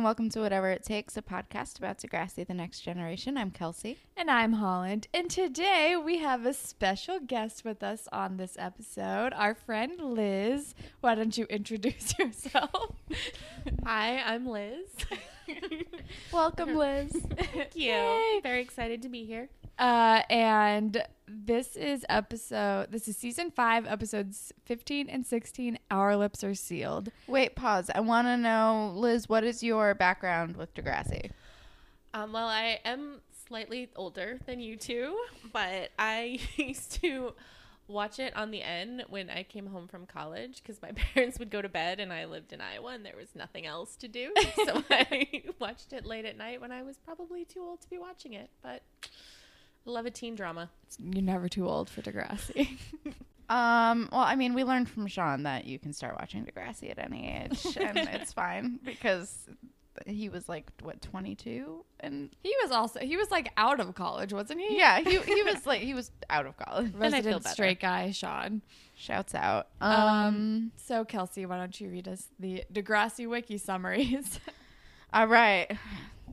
and welcome to Whatever It Takes, a podcast about Degrassi The Next Generation. I'm Kelsey. And I'm Holland. And today we have a special guest with us on this episode, our friend Liz. Why don't you introduce yourself? Hi, I'm Liz. Welcome, Liz. Thank you. Yay. Very excited to be here. Uh, and this is episode, this is season five, episodes 15 and 16. Our lips are sealed. Wait, pause. I want to know, Liz, what is your background with Degrassi? Um, well, I am slightly older than you two, but I used to watch it on the N when I came home from college because my parents would go to bed and I lived in Iowa and there was nothing else to do. So I watched it late at night when I was probably too old to be watching it, but I love a teen drama. You're never too old for Degrassi. Um, well, I mean, we learned from Sean that you can start watching Degrassi at any age, and it's fine because he was like what 22 and he was also, he was like out of college, wasn't he? yeah he, he was like he was out of college And I feel Resident straight guy, Sean. shouts out Um, um so Kelsey, why don't you read us the Degrassi wiki summaries? All right.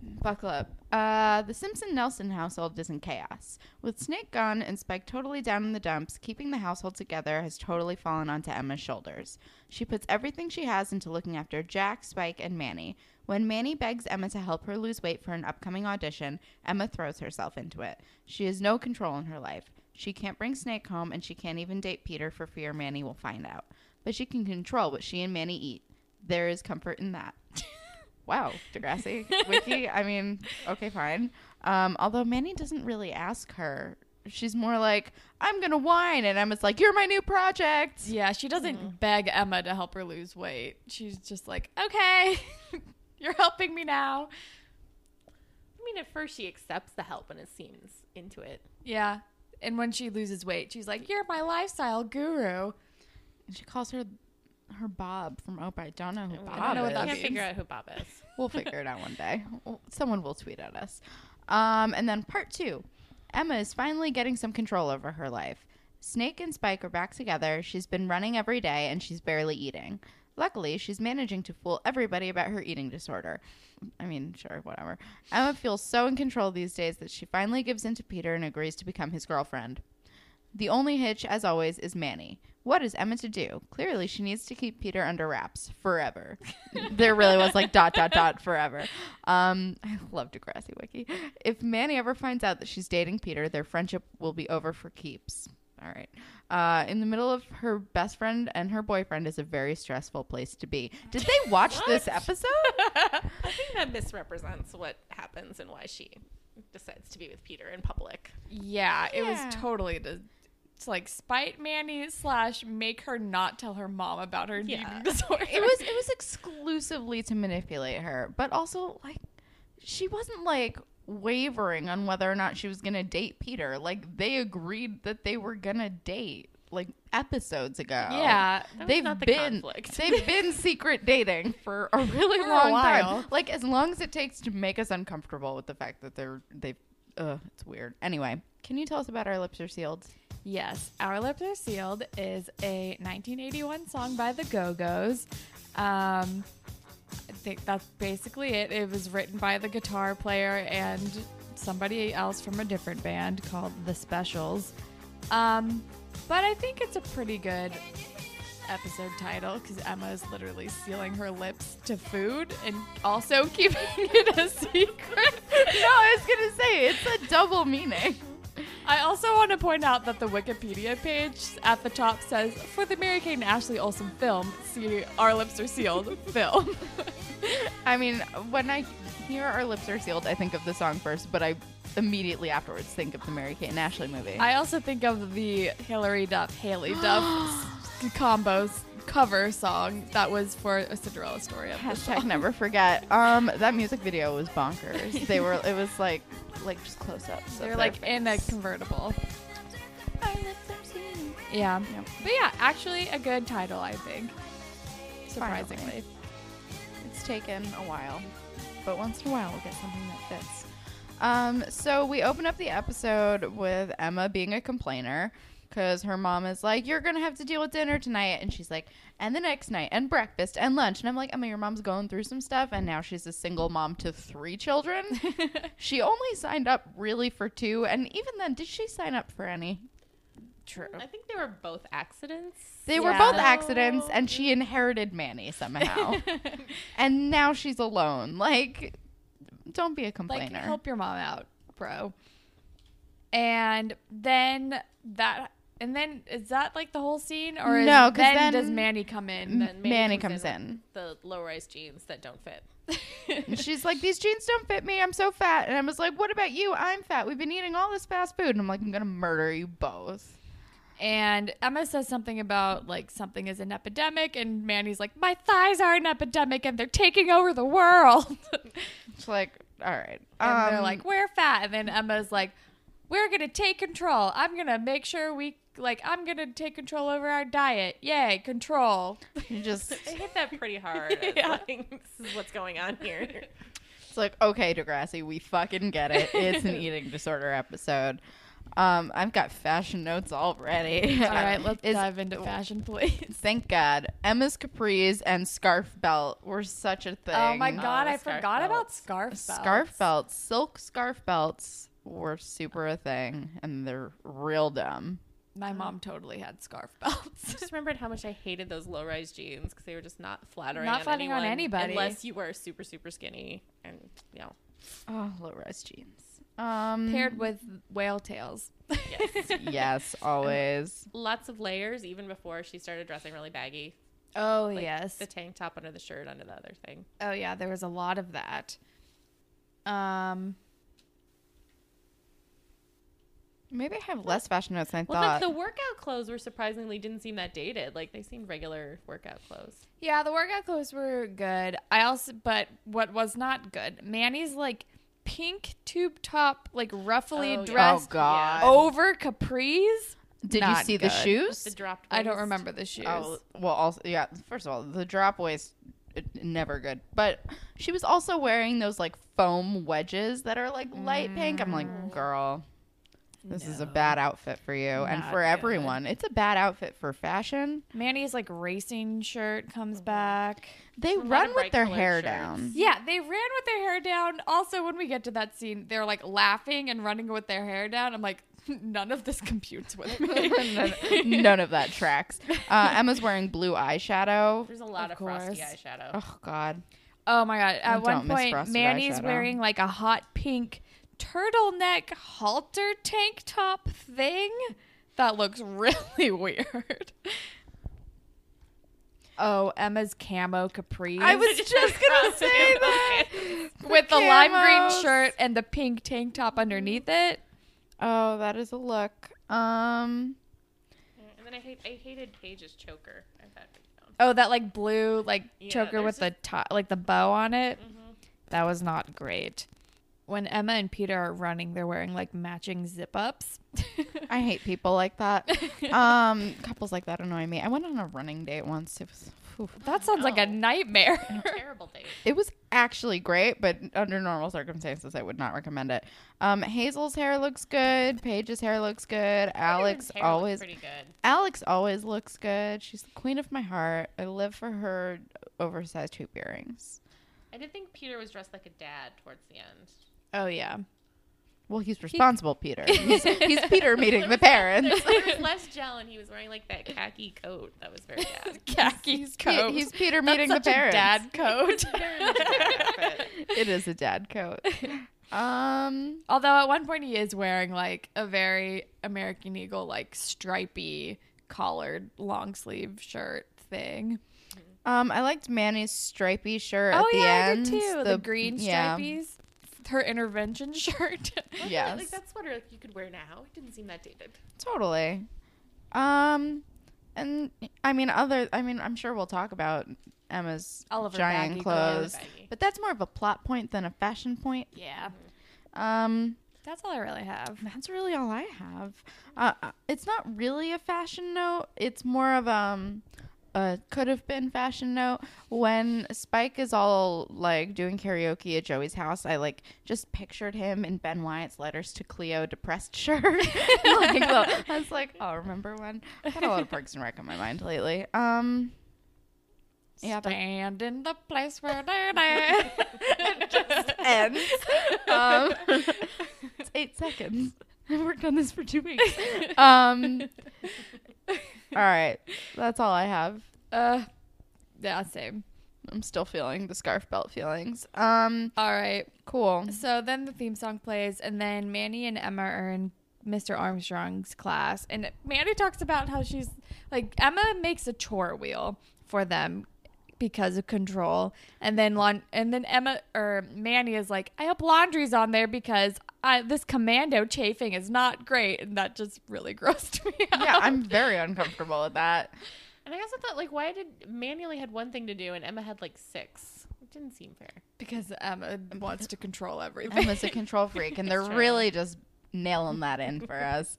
Buckle up. Uh, the Simpson Nelson household is in chaos. With Snake gone and Spike totally down in the dumps, keeping the household together has totally fallen onto Emma's shoulders. She puts everything she has into looking after Jack, Spike, and Manny. When Manny begs Emma to help her lose weight for an upcoming audition, Emma throws herself into it. She has no control in her life. She can't bring Snake home, and she can't even date Peter for fear Manny will find out. But she can control what she and Manny eat. There is comfort in that. Wow, Degrassi wiki. I mean, okay, fine. Um, although Manny doesn't really ask her. She's more like, "I'm gonna whine," and Emma's like, "You're my new project." yeah, she doesn't beg Emma to help her lose weight. She's just like, okay, you're helping me now. I mean, at first she accepts the help and it seems into it. Yeah. And when she loses weight, she's like, you're my lifestyle guru. And she calls her her Bob from Oprah. I don't know who I Bob don't know what is. that can't means. figure out who Bob is. We'll figure it out one day. Well, Someone will tweet at us. Um, and then part two Emma is finally getting some control over her life. Snake and Spike are back together. She's been running every day and she's barely eating. Luckily, she's managing to fool everybody about her eating disorder. I mean, sure, whatever. Emma feels so in control these days that she finally gives in to Peter and agrees to become his girlfriend. The only hitch, as always, is Manny. What is Emma to do? Clearly, she needs to keep Peter under wraps forever. there really was like dot dot dot forever. Um, I love Degrassi Wiki. If Manny ever finds out that she's dating Peter, their friendship will be over for keeps. All right. Uh, in the middle of her best friend and her boyfriend is a very stressful place to be. Did they watch this episode? I think that misrepresents what happens and why she decides to be with Peter in public. Yeah, it was totally to, to like spite Manny slash make her not tell her mom about her Yeah. eating disorder. it was it was exclusively to manipulate her, but also like she wasn't like wavering on whether or not she was gonna date Peter. Like they agreed that they were gonna date like episodes ago. Yeah, they've not the been conflict. they've been secret dating for a really For a long while. time. Like as long as it takes to make us uncomfortable with the fact that they're they've uh it's weird. Anyway, can you tell us about our lips are sealed? Yes, Our Lips Are Sealed is a 1981 song by the Go Go's. Um, I think that's basically it. It was written by the guitar player and somebody else from a different band called The Specials. Um, but I think it's a pretty good episode title because Emma is literally sealing her lips to food and also keeping it a secret. no, I was gonna say it's a double meaning. I also want to point out that the Wikipedia page at the top says, for the Mary Kate and Ashley Olsen film, see Our Lips Are Sealed film. I mean, when I hear our lips are sealed, I think of the song first, but I immediately afterwards think of the Mary Kate and Ashley movie. I also think of the Hilary Duff, Haylie Duff s- combos cover song that was for a Cinderella story of Hashtag never forget. Um, that music video was bonkers. They were. It was like, like just close ups. They're like in a convertible. Yeah. Yep. But yeah, actually a good title, I think. Finally. Surprisingly. It's taken a while, but once in a while we'll get something that fits. Um, so we open up the episode with Emma being a complainer. Because her mom is like, "You're gonna have to deal with dinner tonight," and she's like, "And the next night, and breakfast, and lunch." And I'm like, "Emma, your mom's going through some stuff, and now she's a single mom to three children. she only signed up really for two, and even then, did she sign up for any? True. I think they were both accidents. They were both accidents, and she inherited Manny somehow, and now she's alone. Like, don't be a like complainer. help your mom out, bro. And then that and then is that like the whole scene or is, No, 'cause then, then- does Manny come in? Then Manny comes comes in in. The low rise jeans that don't fit. She's like, These jeans don't fit me. I'm so fat. And I was like, What about you? I'm fat. We've been eating all this fast food. And I'm like, I'm going to murder you both. And Emma says something about like something is an epidemic, and Manny's like, "My thighs are an epidemic, and they're taking over the world." It's like, All right. and they're Um, like, "We're fat," and then Emma's like, "We're gonna take control. I'm gonna make sure we like. I'm gonna take control over our diet. Yay, control!" You just, They hit that pretty hard. Yeah. like, this is what's going on here. it's like, Okay, Degrassi, we fucking get it. It's an eating disorder episode. Um, I've got fashion notes already. All right, let's Is- dive into fashion, please. Thank God. Emma's capris and scarf belt were such a thing. Oh my god, the I scarf forgot about belts. scarf belts. Scarf belts, silk scarf belts were super a thing, and they're real dumb. My mom totally had scarf belts. I just remembered how much I hated those low rise jeans because they were just not flattering. Not on flattering on anybody. unless you were super super skinny and you know. Oh, low rise jeans. Um, Paired with whale tails. Yes. yes, always. Lots of layers even before she started dressing really baggy. Oh Like yes. The tank top under the shirt under the other thing. oh yeah, there was a lot of that. Um Maybe I have less fashion notes than I Well, thought. the, the workout clothes were surprisingly didn't seem that dated. Like they seemed regular workout clothes. yeah, the workout clothes were good. I also but what was not good, Manny's like pink tube top, like ruffly Oh, yeah. oh God! over capris. Did you not see the good. shoes? The dropped. I don't remember the shoes. Oh, well, also yeah. First of all, the drop waist, uh, never good. But she was also wearing those like foam wedges that are like light pink. I'm like, girl, this is a bad outfit for you and for good. everyone. It's a bad outfit for fashion. Manny's like racing shirt comes back. They A lot run with their hair shirts. down. Yeah, they ran with their hair down. Also, when we get to that scene, they're like laughing and running with their hair down. I'm like, none of this computes with me. none, none of that tracks. Uh, Emma's wearing blue eyeshadow. There's a lot Of of, frosty eyeshadow. Oh God. Oh my god! At I one don't miss point, frosted Manny's eyeshadow. wearing like a hot pink turtleneck halter tank top thing that looks really weird. Oh, Emma's camo capris. I was just gonna say that. with the lime green shirt and the pink tank top underneath it. Oh, that is a look. Um. And then I hate I hated Paige's choker. I thought pretty. Oh, that like blue like Yeah, choker with the top, like the bow on it. Mm-hmm. That was not great. When Emma and Peter are running, they're wearing like matching zip ups. I hate people like that. Um, couples like that annoy me. I went on a running date once. It was, oof. that sounds like a No. nightmare. Terrible date. it was actually great, but under normal circumstances, I would not recommend it. Um, Hazel's hair looks good. Paige's hair looks good. Alex hair always, pretty good. Alex always looks good. She's the queen of my heart. I live for her oversized hoop earrings. I did think Peter was dressed like a dad towards the end. Oh yeah. Well, he's responsible, Peter. He's, he's Peter meeting the parents. There was less gel, and he was wearing like that khaki coat that was very dad. Khakis He- coat. he's Peter That's meeting the such a parents. dad coat. A dad outfit. It is a dad coat. Um, Although at one point he is wearing like a very American Eagle like stripy collared long sleeve shirt thing. um, I liked Manny's stripy shirt at oh the yeah, end. I did too. The, green yeah, stripies. Her intervention shirt. Yes. Like that sweater like, you could wear now. It didn't seem that dated. totally. Um, and I mean, other. I mean, I'm sure we'll talk about Emma's All of her giant baggy clothes, Baggy. but that's more of a plot point than a fashion point. yeah. Um, That's all I really have. that's really all I have. Uh, uh, it's not really a fashion note. It's more of um uh, could have been fashion note when Spike is all like doing karaoke at Joey's house. I like just pictured him in Ben Wyatt's letters to Cleo depressed shirt. like, well, I was like, oh, remember when? I had a lot of Parks and Rec on my mind lately. Um, yeah, Stand in the place where they just ends. Um, it's eight seconds. I worked on this for two weeks. Um, all right, that's all I have. Uh, yeah, same. I'm still feeling the scarf belt feelings. Um, All right. cool. So then the theme song plays, and then Manny and Emma are in Mr. Armstrong's class, and Manny talks about how she's like Emma makes a chore wheel for them because of control, and then laun- and then Emma or Manny is like, I hope laundry's on there because I, this commando chafing is not great, and that just really grossed me out. Yeah, I'm very uncomfortable with that. And I also thought, like, why did Manny only had one thing to do and Emma had like six? It didn't seem fair. because Emma wants to control everything. Emma's a control freak, and they're true. really just nailing that in for us.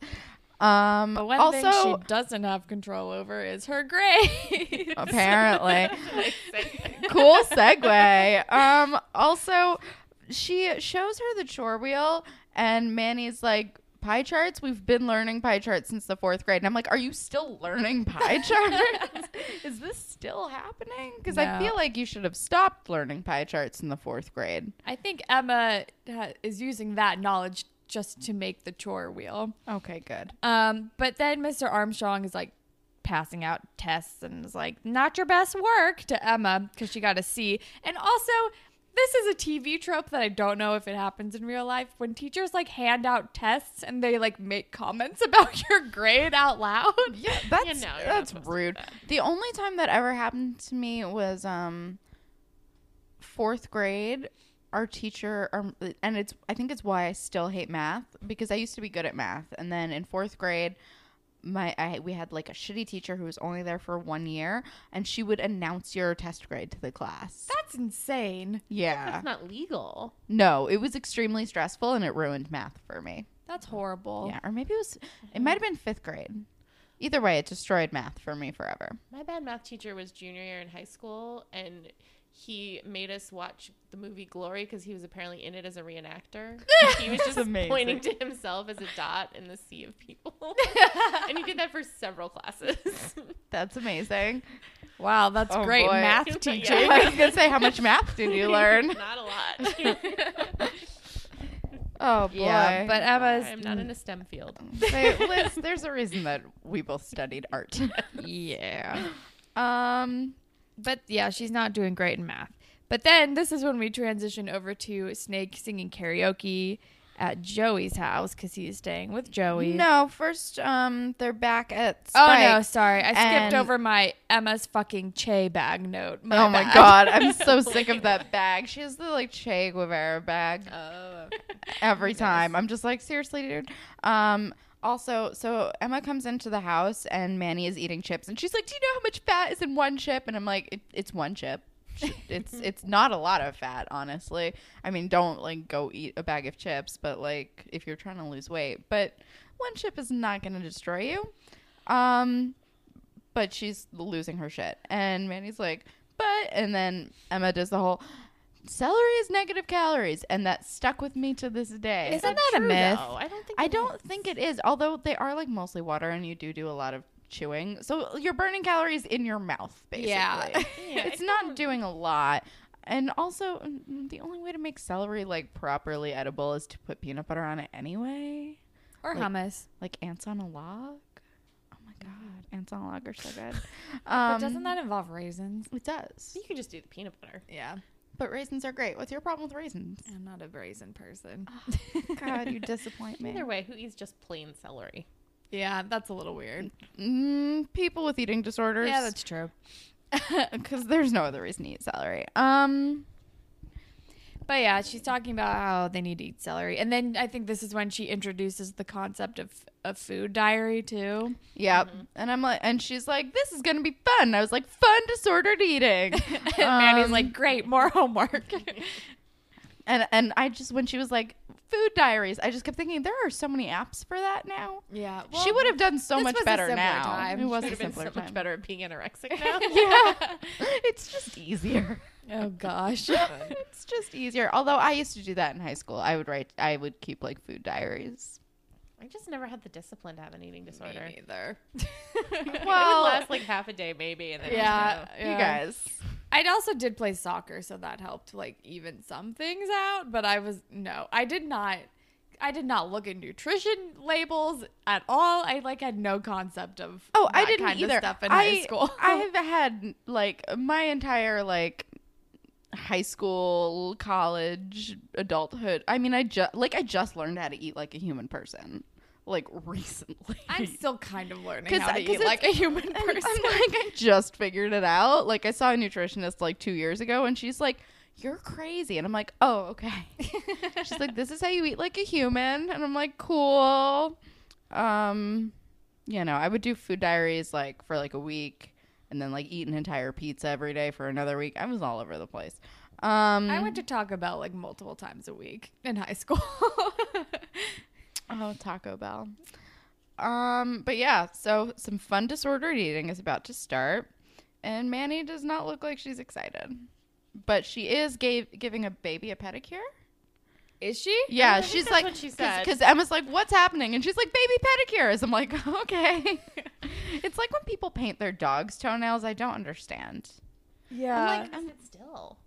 Um, But one also, thing she doesn't have control over is her grades. apparently, cool segue. Um, also, she shows her the chore wheel, and Manny's like, pie charts? We've been learning pie charts since the fourth grade. And I'm like, are you still learning pie charts? Is this still happening? Because I feel like you should have stopped learning pie charts in the fourth grade. I think Emma ha- is using that knowledge just to make the chore wheel. Okay, good. Um, but then Mr. Armstrong is like passing out tests and is like, "Not your best work" to Emma because she got a C. And also, this is a TV trope that I don't know if it happens in real life when teachers like hand out tests and they like make comments about your grade out loud. Yeah, that's no, you're that's supposed to do rude. that. The only time that ever happened to me was um fourth grade. Our teacher, um, and it's I think it's why I still hate math because I used to be good at math, and then in fourth grade, my I we had like a shitty teacher who was only there for one year, and she would announce your test grade to the class. That's insane. Yeah, That's not legal. no, it was extremely stressful, and it ruined math for me. That's horrible. Yeah, or maybe it was it mm-hmm. might have been fifth grade. Either way, it destroyed math for me forever. My bad math teacher was junior year in high school, and he made us watch the movie Glory because he was apparently in it as a reenactor. he was just amazing. pointing to himself as a dot in the sea of people, and he did that for several classes. That's amazing. Wow, that's Oh, great boy. math Yeah. teaching. I was gonna say, how much math did you learn? Not a lot. Oh boy. Yeah, but Emma's I'm not in a STEM field. Say, Liz, there's a reason that we both studied art. yeah. um. But yeah, she's not doing great in math. But then this is when we transition over to Snake singing karaoke at Joey's house because he's staying with Joey. No, first, um, they're back at. Oh no, sorry. I skipped over my Emma's fucking Che bag note. oh my bad. god, I'm so sick of that bag. She has the like Che Guevara bag Oh, every time. I'm just like, seriously, dude. Um. Also, so Emma comes into the house and Manny is eating chips, and she's like, "Do you know how much fat is in one chip?" And I'm like, it, "It's one chip. It's it's not a lot of fat, honestly. I mean, don't like go eat a bag of chips, but like if you're trying to lose weight, but one chip is not going to destroy you." Um, but she's losing her shit, and Manny's like, "But," and then Emma does the whole. Celery is negative calories, and that stuck with me to this day. Isn't that a myth? I don't think. I don't is. think it is, although they are like mostly water and you do do a lot of chewing. So you're burning calories in your mouth, basically. Yeah. Yeah, it's not doing a lot. And also, mm, the only way to make celery like properly edible is to put peanut butter on it anyway. Or Like- hummus. Like ants on a log. Oh my god, ants on a log are so good. But Um, doesn't that involve raisins? It does. You can just do the peanut butter. Yeah. But raisins are great. What's your problem with raisins? I'm not a raisin person. God, you disappoint me. Either way, who eats just plain celery? yeah, that's a little weird. Mm, people with eating disorders. Yeah, that's true. because there's no other reason to eat celery. Um, But yeah, she's talking about how they need to eat celery. And then I think this is when she introduces the concept of a food diary too. yeah, Mm-hmm. and I'm like, and she's like, "This is gonna be fun." I was like, "Fun disordered eating," and Manny's Um, like, great, more homework. and and I just when she was like, Food Diaries. I just kept thinking there are so many apps for that now. Yeah. she would have done so this much was a better simpler now. time. It was Would a have been simpler so time. much better at being anorexic now. yeah, it's just easier. Oh gosh. it's just easier. Although I used to do that in high school. I would write. I would keep like food diaries. I just never had the discipline to have an eating disorder. Me neither. it Well- would last like half a day maybe, and then yeah, yeah. You guys. I also did play soccer, so that helped like even some things out. But I was no, I did not. I did not look at nutrition labels at all. I like had no concept of Oh, I didn't kind either. of stuff in I, high school. I have had like my entire like high school, college, adulthood. I mean, I just like I just learned how to eat like a human person, like recently. I'm still kind of learning 'Cause- how to eat like a human person. I'm like, I just figured it out. Like, I saw a nutritionist like two years ago, and she's like, "You're crazy," and I'm like, "Oh, okay." she's like, "This is how you eat like a human," and I'm like, "Cool." Um, you know, I would do food diaries like for like a week, and then like eat an entire pizza every day for another week. I was all over the place. Um, I went to Taco Bell like multiple times a week in high school. Oh, Taco Bell. Um, but yeah, so some fun disordered eating is about to start, and Manny does not look like she's excited, but she is gave, giving a baby a pedicure. Is she? Yeah, I she's like, what she said. because Emma's like, "What's happening?" And she's like, "Baby pedicures." I'm like, "Okay." it's like when people paint their dog's toenails. I don't understand. Yeah. I'm like, I'm still.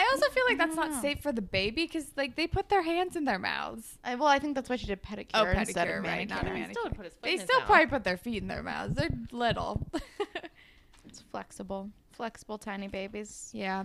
I also feel like that's know. safe for the baby because like they put their hands in their mouths. I, well, I think that's why she did pedicure Oh, instead pedicure, of right, manicure. not a manicure. still put his foot They in his still mouth. probably put their feet in their mouths. They're little. It's flexible, flexible, tiny babies. yeah.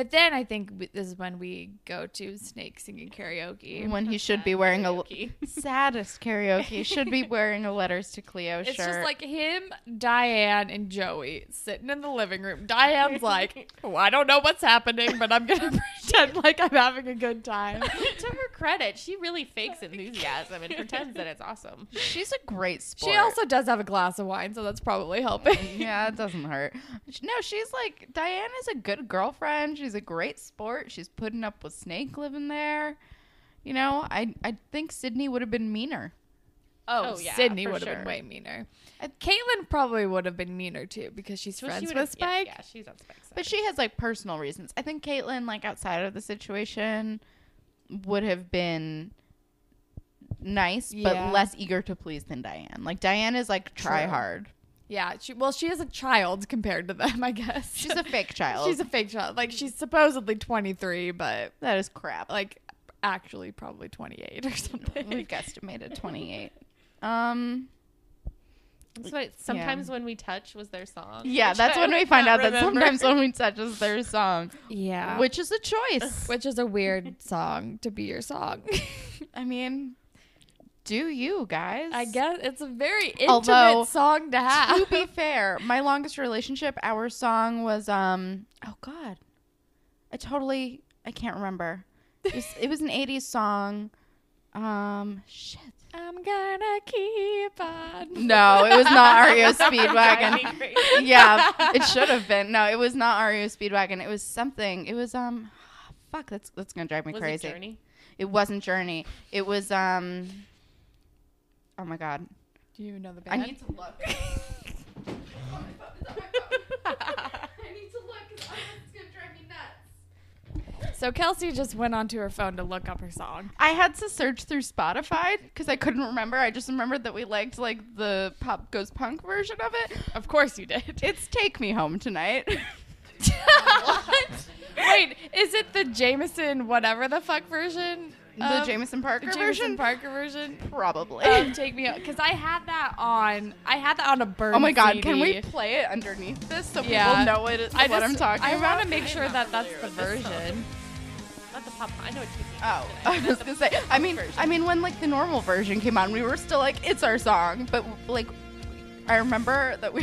But then I think we, this is when we go to Snake singing karaoke. When he should be wearing a saddest karaoke should be wearing a letters to Cleo It's shirt. just like him, Diane, and Joey sitting in the living room. Diane's like, oh, I don't know what's happening, but I'm going to pretend like I'm having a good time. to her credit, she really fakes enthusiasm and pretends that it's awesome. she's a great sport. She also does have a glass of wine, so that's probably helping. yeah, it doesn't hurt. No, she's like Diane is a good girlfriend. She's a great sport. She's putting up with Snake living there. You know, I I think Sydney would have been meaner. Oh, Oh, yeah, Sydney would have sure. been way meaner. Uh, Caitlin probably would have been meaner too because she's Well, friends would've- with Spike. Yeah, yeah, she's on Spike's side. But she has like personal reasons. I think Caitlin, like outside of the situation, would have been nice, Yeah. but less eager to please than Diane. Like Diane is like try True. hard. Yeah, she well, she is a child compared to them, I guess. She's a fake child. she's a fake child. Like she's supposedly 23, but that is crap. like actually probably 28 or something. We've guesstimated twenty eight. Um. That's what sometimes when we touch was their song. Yeah, that's I when we find not out that sometimes when we touch is their song, yeah, which is a choice. which is a weird song to be your song. I mean, do you guys? I guess it's a very intimate Although, song to have. to be fair, my longest relationship, our song was um oh god. I totally I can't remember. It was, it was an 80s song. Um shit. I'm gonna keep on. No, it was not REO Speedwagon. yeah, it should have been. No, it was not REO Speedwagon. It was something. It was um fuck, that's that's to drive me Was crazy. it Journey? It wasn't Journey. It was um Oh my god. Do you even know the band? need to look. I need to look because it's gonna drive me nuts. So Kelsey just went onto her phone to look up her song. I had to search through Spotify because I couldn't remember. I just remembered that we liked like the pop goes punk version of it. Of course you did. It's "Take Me Home Tonight." Wait, is it the Jameson whatever the fuck version? The of- Jameson Parker the Jameson version, Parker version. probably. Um, take me because I had that on. I had that on a bird. oh my god, CD. can we play it underneath this so Yeah. people know what, it, I what just, I'm talking I about? want to make sure that that's the familiar with this song. version. Not the pop. I know it's Take Me Oh, Home I was gonna say. I mean, version. I mean, when like the normal version came on, we were still like, "It's our song," but like, I remember that we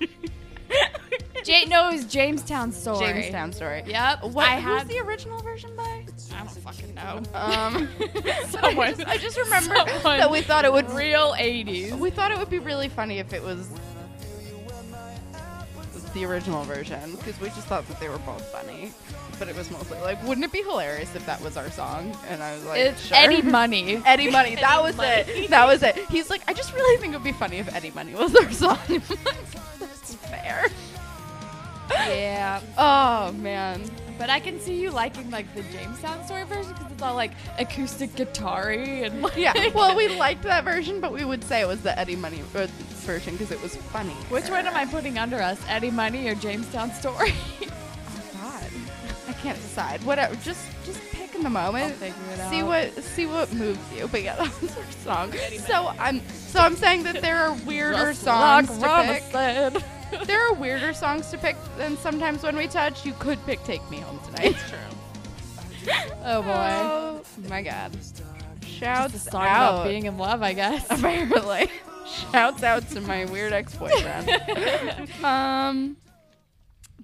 were. Jay, no, it was Jamestown story. Jamestown story. Yep. What? I who's had. the original version by? I don't fucking know. Um, I, just, I just remember someone that we thought it would. real 80s. We thought it would be really funny if it was the original version because we just thought that they were both funny. But it was mostly like, wouldn't it be hilarious if that was our song? And I was like, It's sure. Eddie Money. Eddie Money. That Eddie was Money. it. That was it. He's like, I just really think it would be funny if Eddie Money was our song. That's fair. yeah. Oh man. But I can see you liking like the Jamestown story version because it's all like acoustic guitar-y and like Yeah. Well, we liked that version, but we would say it was the Eddie Money uh, version because it was funny. Which one am I putting under us? Eddie Money or Jamestown story? oh God, I can't decide. Whatever. Just just pick in the moment. I'll figure it See out. what see what moves you. But yeah, that was our song. So I'm so I'm saying that there are weirder Just songs like to pick. There are weirder songs to pick than sometimes when we touch. You could pick "Take Me Home Tonight." It's true. Oh boy. Oh my God! Shouts Just a song out. about being in love, I guess. apparently. Shouts out to my weird ex-boyfriend. um,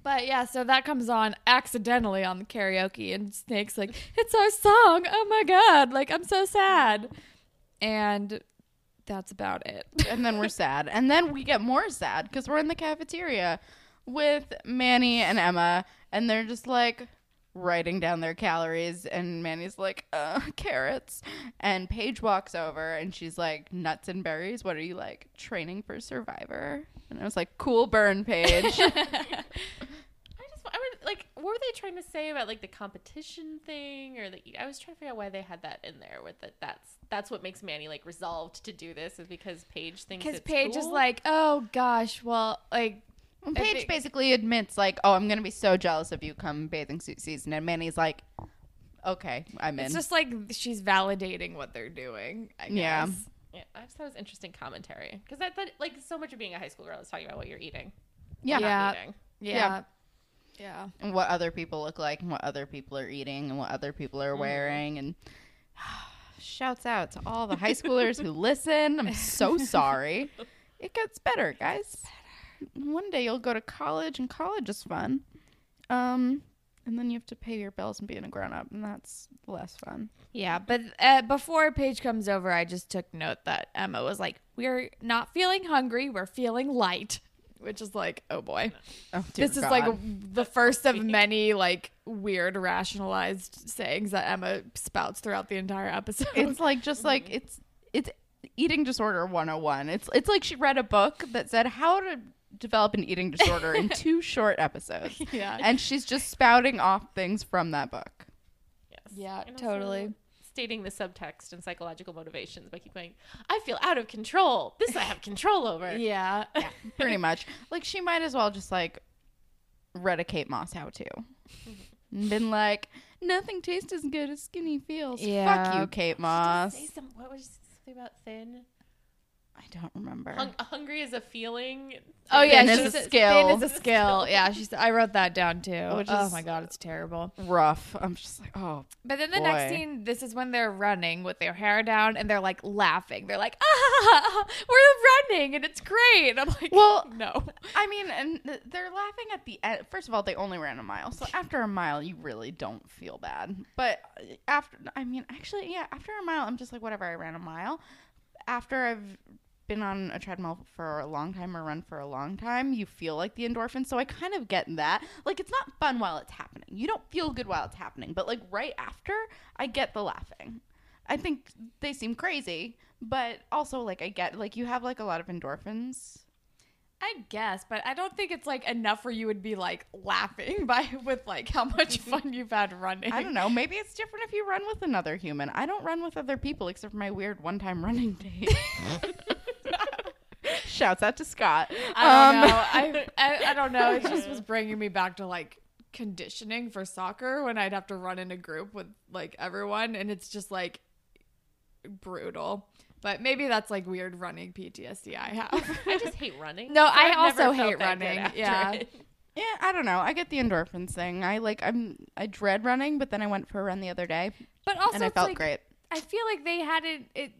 But yeah, so that comes on accidentally on the karaoke, and Snake's like, "It's our song! Oh my god! Like I'm so sad." And that's about it. and then we're sad, and then we get more sad because we're in the cafeteria with Manny and Emma, and they're just like writing down their calories, and Manny's like, "Uh, carrots," and Paige walks over, and she's like, "Nuts and berries. What are you like training for Survivor?" And I was like, "Cool burn, Paige." I just, I would like, what were they trying to say about like the competition thing, or the? I was trying to figure out why they had that in there. With that, that's that's what makes Manny like resolved to do this is because Paige thinks Because it's Paige is like, "Oh gosh, well, like Well, Paige think- basically admits, like, "Oh, I'm gonna be so jealous of you come bathing suit season," and Manny's like, "Okay, I'm in." it's just like she's validating what they're doing." I Yeah. guess. Yeah, I just thought it was interesting commentary because I thought like so much of being a high school girl is talking about what you're eating. yeah. not Yeah. eating. Yeah. Yeah. And what other people look like and what other people are eating and what other people are wearing and shouts out to all the high schoolers who listen. I'm so sorry. It gets better guys. one day you'll go to college and college is fun. Um and then you have to pay your bills and being a grown-up and that's less fun. Yeah, but uh, before Paige comes over, I just took note that Emma was like, "We're not feeling hungry. We're feeling light," which is like, oh boy, oh dear this is like the first of many like weird rationalized sayings that Emma spouts throughout the entire episode. it's like just like mm-hmm. it's it's eating disorder 101 it's it's like she read a book that said how to develop an eating disorder in two short episodes. Yeah, and she's just spouting off things from that book. Yes. Yeah, And also totally. Stating the subtext and psychological motivations by keep going. I feel out of control. This I have control over. yeah, pretty much like she might as well just like read a kate moss how to mm-hmm. and been like nothing tastes as good as skinny feels Yeah. fuck you kate moss some, what was something about thin? I don't remember Hung, hungry is a feeling. Oh yeah, Thin she is a said- skill. Thin is a skill. Yeah, she's. I wrote that down too. Which oh is- my god, it's terrible. rough i'm just like oh But then the next scene, this is when they're running with their hair down and they're like laughing. They're like, ah, we're running and it's great. I'm like, Well, no. I mean, and they're laughing at the end. First of all, they only ran a mile, so after a mile, you really don't feel bad. But uh, after, I mean, actually, yeah, after a mile, I'm just like, whatever. I ran a mile. After I've been on a treadmill for a long time or run for a long time, you feel like the endorphins. So I kind of get that. Like, it's not fun while it's happening. You don't feel good while it's happening, but like right after, I get the laughing. I think they seem crazy, but also like I get like you have like a lot of endorphins I guess, but I don't think it's like enough where you would be like laughing by with like how much mm-hmm. fun you've had running. I don't know. Maybe it's different if you run with another human. I don't run with other people except for my weird one-time running date. Shouts out to Scott. I don't Um, know. I, I I don't know. It just was bringing me back to like conditioning for soccer when I'd have to run in a group with like everyone, and it's just like brutal. But maybe that's like weird running PTSD I have. I just hate running. No, I I've also hate running. Yeah. it. Yeah, I don't know. I get the endorphins thing. I like. I'm. I dread running, but then I went for a run the other day, But also, and I felt like, great. I feel like they had it.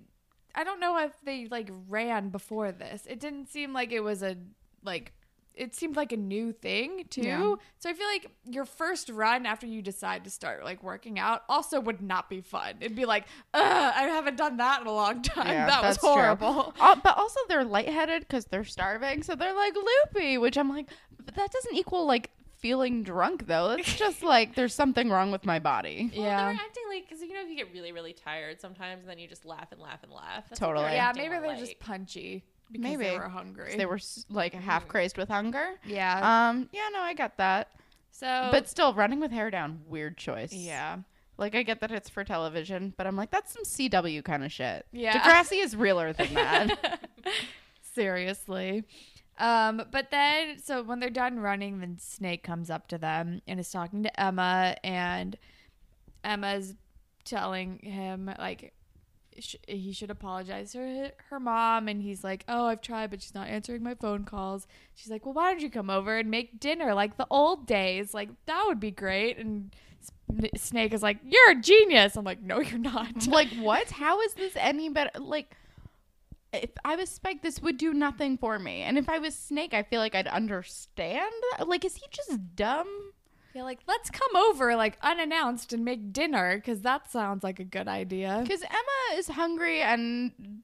I don't know if they like ran before this. It didn't seem like it was a like. It seemed like a new thing too. Yeah. So I feel like your first run after you decide to start like working out also would not be fun. It'd be like, Ugh, I haven't done that in a long time. Yeah, that was horrible. Uh, but also they're lightheaded because they're starving, so they're like loopy, which I'm like, but that doesn't equal like feeling drunk though. It's just like there's something wrong with my body. Well, Yeah. they were acting like because you know if you get really really tired sometimes, and then you just laugh and laugh and laugh. That's Totally. Yeah, maybe they're like. just punchy because Maybe. they were hungry. They were like half crazed with hunger. yeah. Um, yeah, no, I get that. so, But still, running with hair down, weird choice. yeah, Like I get that it's for television, but I'm like, that's some CW kind of shit. Yeah. Degrassi is realer than that. seriously. Um, but then, so when they're done running, then Snake comes up to them and is talking to Emma, and Emma's telling him like sh- he should apologize to her, her mom, and he's like, "Oh, I've tried, but she's not answering my phone calls." She's like, "Well, why don't you come over and make dinner like the old days? Like that would be great." And Snake is like, "You're a genius." I'm like, "No, you're not." like what? How is this any better? Like, if I was Spike, this would do nothing for me. And if I was Snake, I feel like I'd understand. Like, is he just dumb? Yeah, like let's come over like unannounced and make dinner because that sounds like a good idea. Because Emma is hungry and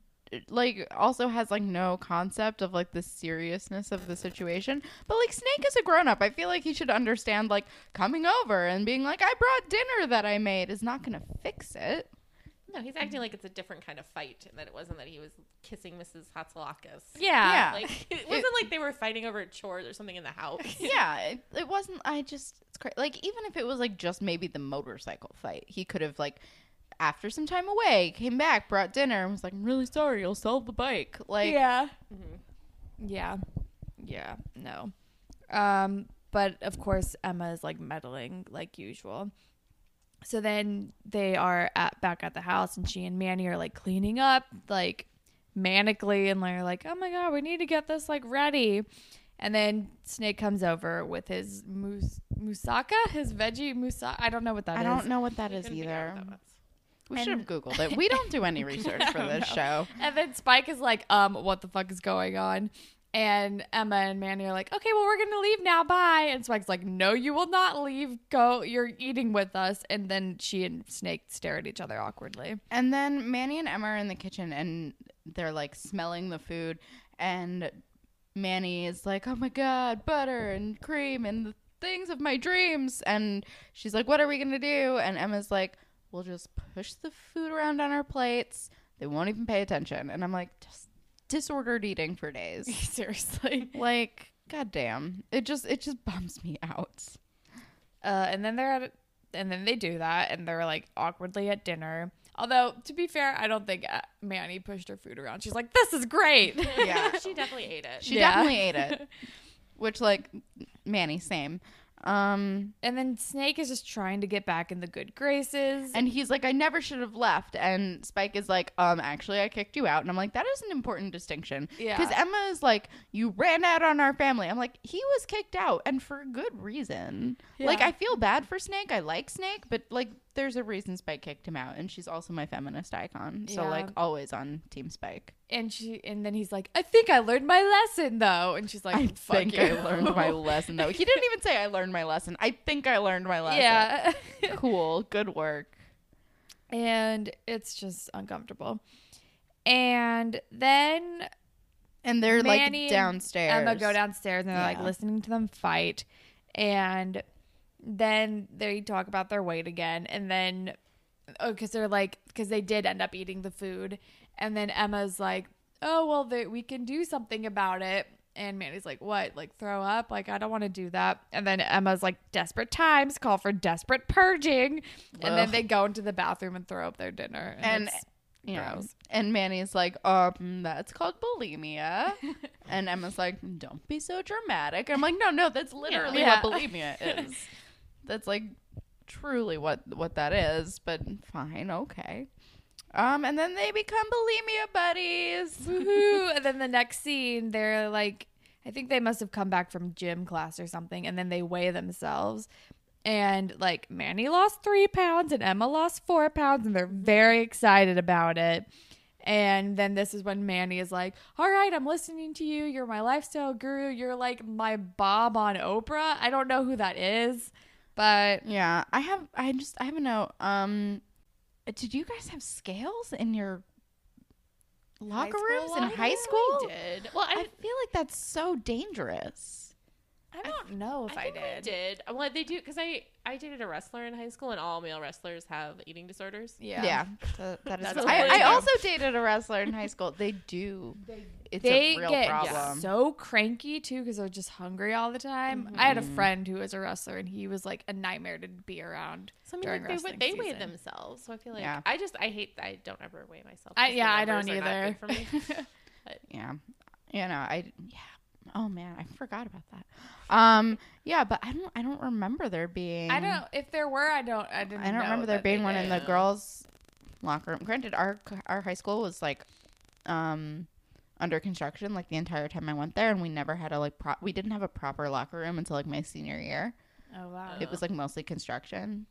like also has like no concept of like the seriousness of the situation. But like Snake is a grown up. I feel like he should understand like coming over and being like, I brought dinner that I made is not gonna fix it. No, he's acting like it's a different kind of fight, and that it wasn't that he was kissing Mrs. Hatzilakos. Yeah. Yeah. Like it wasn't like they were fighting over chores or something in the house. yeah, it, it wasn't. I just it's crazy. Like even if it was like just maybe the motorcycle fight, he could have like after some time away came back, brought dinner, and was like, "I'm really sorry, I'll sell the bike." Like, yeah. Mhm. Yeah. Yeah. No. Um, but of course Emma is like meddling like usual. So then they are at back at the house and she and Manny are like cleaning up like manically and they're like, "Oh my god, we need to get this like ready." And then Snake comes over with his mus- moussaka, his veggie moussaka. I don't know what that I is. don't know what that I is couldn't figure out either. what that. We should have googled it. We don't do any research for this know. show. And then Spike is like, um, what the fuck is going on? And Emma and Manny are like, okay, well, we're gonna leave now. Bye. And Spike's like, no, you will not leave. Go. You're eating with us. And then she and Snake stare at each other awkwardly. And then Manny and Emma are in the kitchen and they're like smelling the food. And Manny is like, oh my God, butter and cream and the things of my dreams. And she's like, what are we going to do? And Emma's like, we'll just push the food around on our plates. They won't even pay attention. And I'm like, just disordered eating for days. Seriously. like, goddamn. It just, it just bums me out. Uh, and then they're at, and then they do that, and they're like awkwardly at dinner. Although to be fair, I don't think uh, Manny pushed her food around. She's like, "This is great." Yeah. she definitely ate it. She Yeah. definitely ate it. Which, like, Manny, same. Um, and then Snake is just trying to get back in the good graces. and he's like, I never should have left. And Spike is like, um, actually, I kicked you out. And I'm like, that is an important distinction. Yeah. Because Emma is like, you ran out on our family. I'm like, he was kicked out and for a good reason. Like, I feel bad for Snake. I like Snake, but like, there's a reason Spike kicked him out. And she's also my feminist icon. So, Yeah. like, always on Team Spike. and she and then he's like, "I think I learned my lesson though." And she's like, I Fuck think you. I learned my lesson, though. He didn't even say I learned my lesson. I think I learned my lesson. yeah. cool. Good work. and it's just uncomfortable. And then And they're Manny like and downstairs. Emma go downstairs and they're like Yeah. listening to them fight. And then they talk about their weight again. And then, oh, because they're like, because they did end up eating the food. And then Emma's like, oh, well, they, we can do something about it. And Manny's like, what? Like, throw up? Like, I don't want to do that. And then Emma's like, desperate times call for desperate purging. And then they go into the bathroom and throw up their dinner. And, And- it's Yeah. gross. And Manny's like, um, that's called bulimia. and Emma's like, don't be so dramatic. I'm like, no, no, that's literally Yeah. what bulimia is. that's like truly what what that is. But fine, okay. Um, and then they become bulimia buddies. Woohoo! and then the next scene, they're like, I think they must have come back from gym class or something, and then they weigh themselves. And like Manny lost three pounds and Emma lost four pounds, and they're very excited about it. And then this is when Manny is like, All right, I'm listening to you. You're my lifestyle guru. You're like my Bob on Oprah. I don't know who that is, but Yeah, I have. I just. I have a note. Um, did you guys have scales in your locker school rooms in high school? school? did. Well, I I feel like that's so dangerous. I don't know if I, think did. I did Well, they do because I I dated a wrestler in high school, and all male wrestlers have eating disorders. Yeah. Yeah, that, that is. That's I, I also dated a wrestler in high school. They do. It's they a real get problem. so cranky too because they're just hungry all the time. I had a Mm-hmm. friend who was a wrestler and he was like a nightmare to be around. So I mean, during like, they wrestling would- they weigh themselves. So I feel like Yeah. I just I hate I don't ever weigh myself. I 'cause the yeah, I don't either. for me. yeah, you know, I yeah. Oh man, I forgot about that. Um, yeah, but I don't. I don't remember there being. I don't. If there were, I don't. I didn't. I don't remember there being one in the girls' locker room. Granted, our our high school was like, um, under construction like the entire time I went there, and we never had a like pro- we didn't have a proper locker room until like my senior year. Oh wow. It was like mostly construction.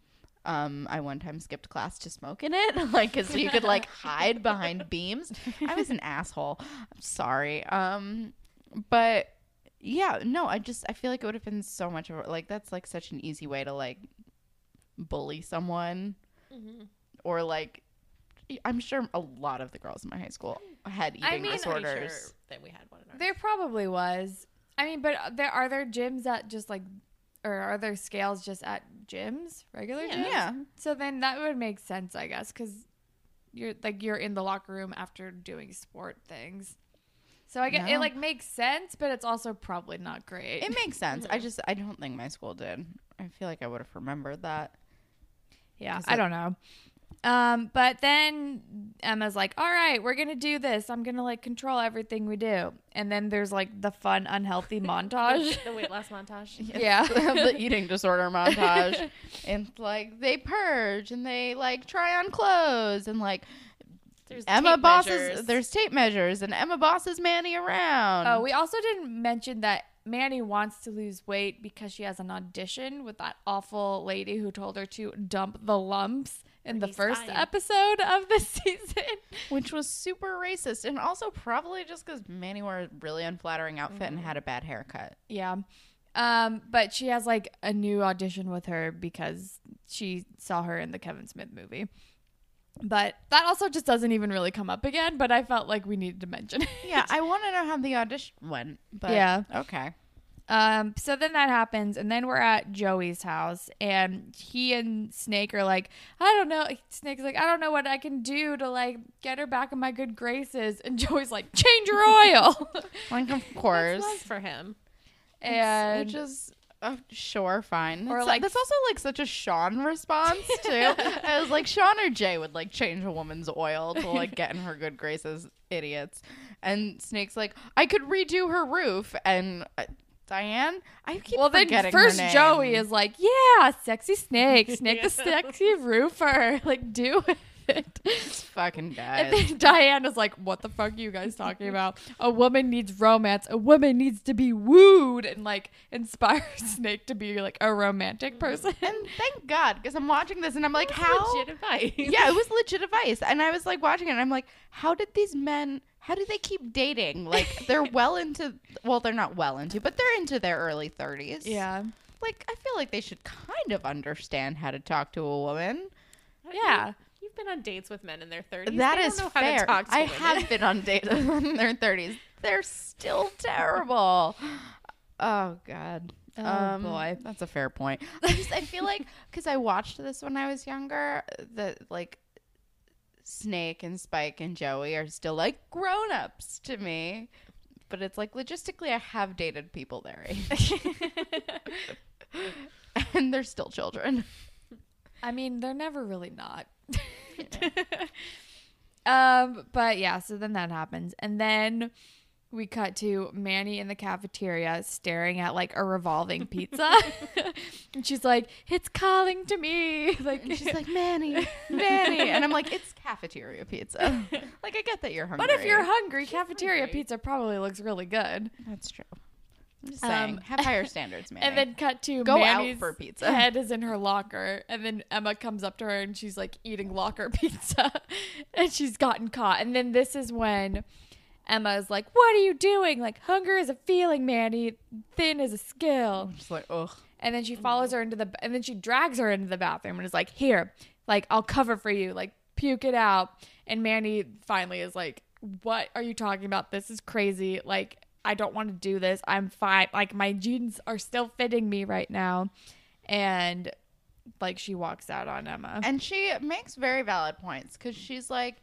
Um, I one time skipped class to smoke in it, like because you could like hide behind beams. I was an asshole. I'm sorry. Um, but yeah, no, I just I feel like it would have been so much of a- like that's like such an easy way to like bully someone Mhm. or like I'm sure a lot of the girls in my high school had eating I mean, I'm I'm disorders. sure that we had one in our. There probably was. I mean, but there are there gyms that just like, or are there scales just at gyms, regular Yeah. gyms? Yeah. So then that would make sense, I guess, because you're like you're in the locker room after doing sport things. So I get No. it like makes sense, but it's also probably not great. It makes sense. I just I don't think my school did. I feel like I would have remembered that. yeah, I it- don't know. Um, but then Emma's like, "All right, we're gonna do this. I'm gonna like control everything we do." And then there's like the fun, unhealthy montage. the weight loss montage. yeah. the eating disorder montage. and like they purge and they like try on clothes and like There's Emma tape bosses measures. there's tape measures and Emma bosses Manny around. Oh, we also didn't mention that Manny wants to lose weight because she has an audition with that awful lady who told her to dump the lumps in the first fine. episode of the season. which was super racist and also probably just because Manny wore a really unflattering outfit and had a bad haircut. Yeah. Um, but she has like a new audition with her because she saw her in the Kevin Smith movie. But that also just doesn't even really come up again, but I felt like we needed to mention it. Yeah, I want to know how the audition went. But Yeah. okay. Um, so then that happens, and then we're at Joey's house, and he and Snake are like, I don't know. Snake's like, I don't know what I can do to like get her back in my good graces, and Joey's like, change your oil, Like of course. love for him. and which is uh, sure fine. Or, or like- that's also like such a sean response too. I was like sean or jay would like change a woman's oil to like get in her good graces idiots. And snake's like i could redo her roof. And uh, diane i keep well, then forgetting first her name. Joey is like, yeah, sexy Snake, Snake the sexy roofer, like do it. This fucking guy And then Diane is like, "What the fuck are you guys talking about? A woman needs romance. A woman needs to be wooed and like inspire Snake to be like a romantic person." and thank god because i'm watching this and i'm like how legit advice. yeah, it was legit advice. And I was like watching it and I'm like, how did these men how do they keep dating? Like they're well into well, they're not well into, but they're into their early thirties. yeah, Like I feel like they should kind of understand how to talk to a woman. yeah. You've been on dates with men in their 30s. That is They don't is know how to fair. talk to I women. have been on dates in their thirties. They're still terrible. Oh God. Oh, um, boy. that's a fair point. I just I feel like because I watched this when I was younger, that like Snake and Spike and Joey are still like grown ups to me. But it's like logistically, I have dated people their age, and they're still children. I mean, they're never really not. um, but yeah, so then that happens, and then we cut to Manny in the cafeteria staring at like a revolving pizza, and she's like, "It's calling to me." Like And she's like, Manny, Manny, and I'm like, it's cafeteria pizza. Like I get that you're hungry, But if you're hungry, cafeteria hungry. pizza probably looks really good. that's true. I'm just saying, Um, have higher standards, Manny. And then cut to Go out Manny's for pizza. head is in her locker, and then Emma comes up to her and she's like eating locker pizza, and she's gotten caught. And then this is when Emma is like, "What are you doing? Like hunger is a feeling, Manny. Thin is a skill." I'm just like, ugh. And then she follows her into the, and then she drags her into the bathroom and is like, "Here, like I'll cover for you. Like puke it out." And Manny finally is like, "What are you talking about? This is crazy. Like I don't want to do this. I'm fine. Like my jeans are still fitting me right now. And like she walks out on Emma. And she makes very valid points because she's like,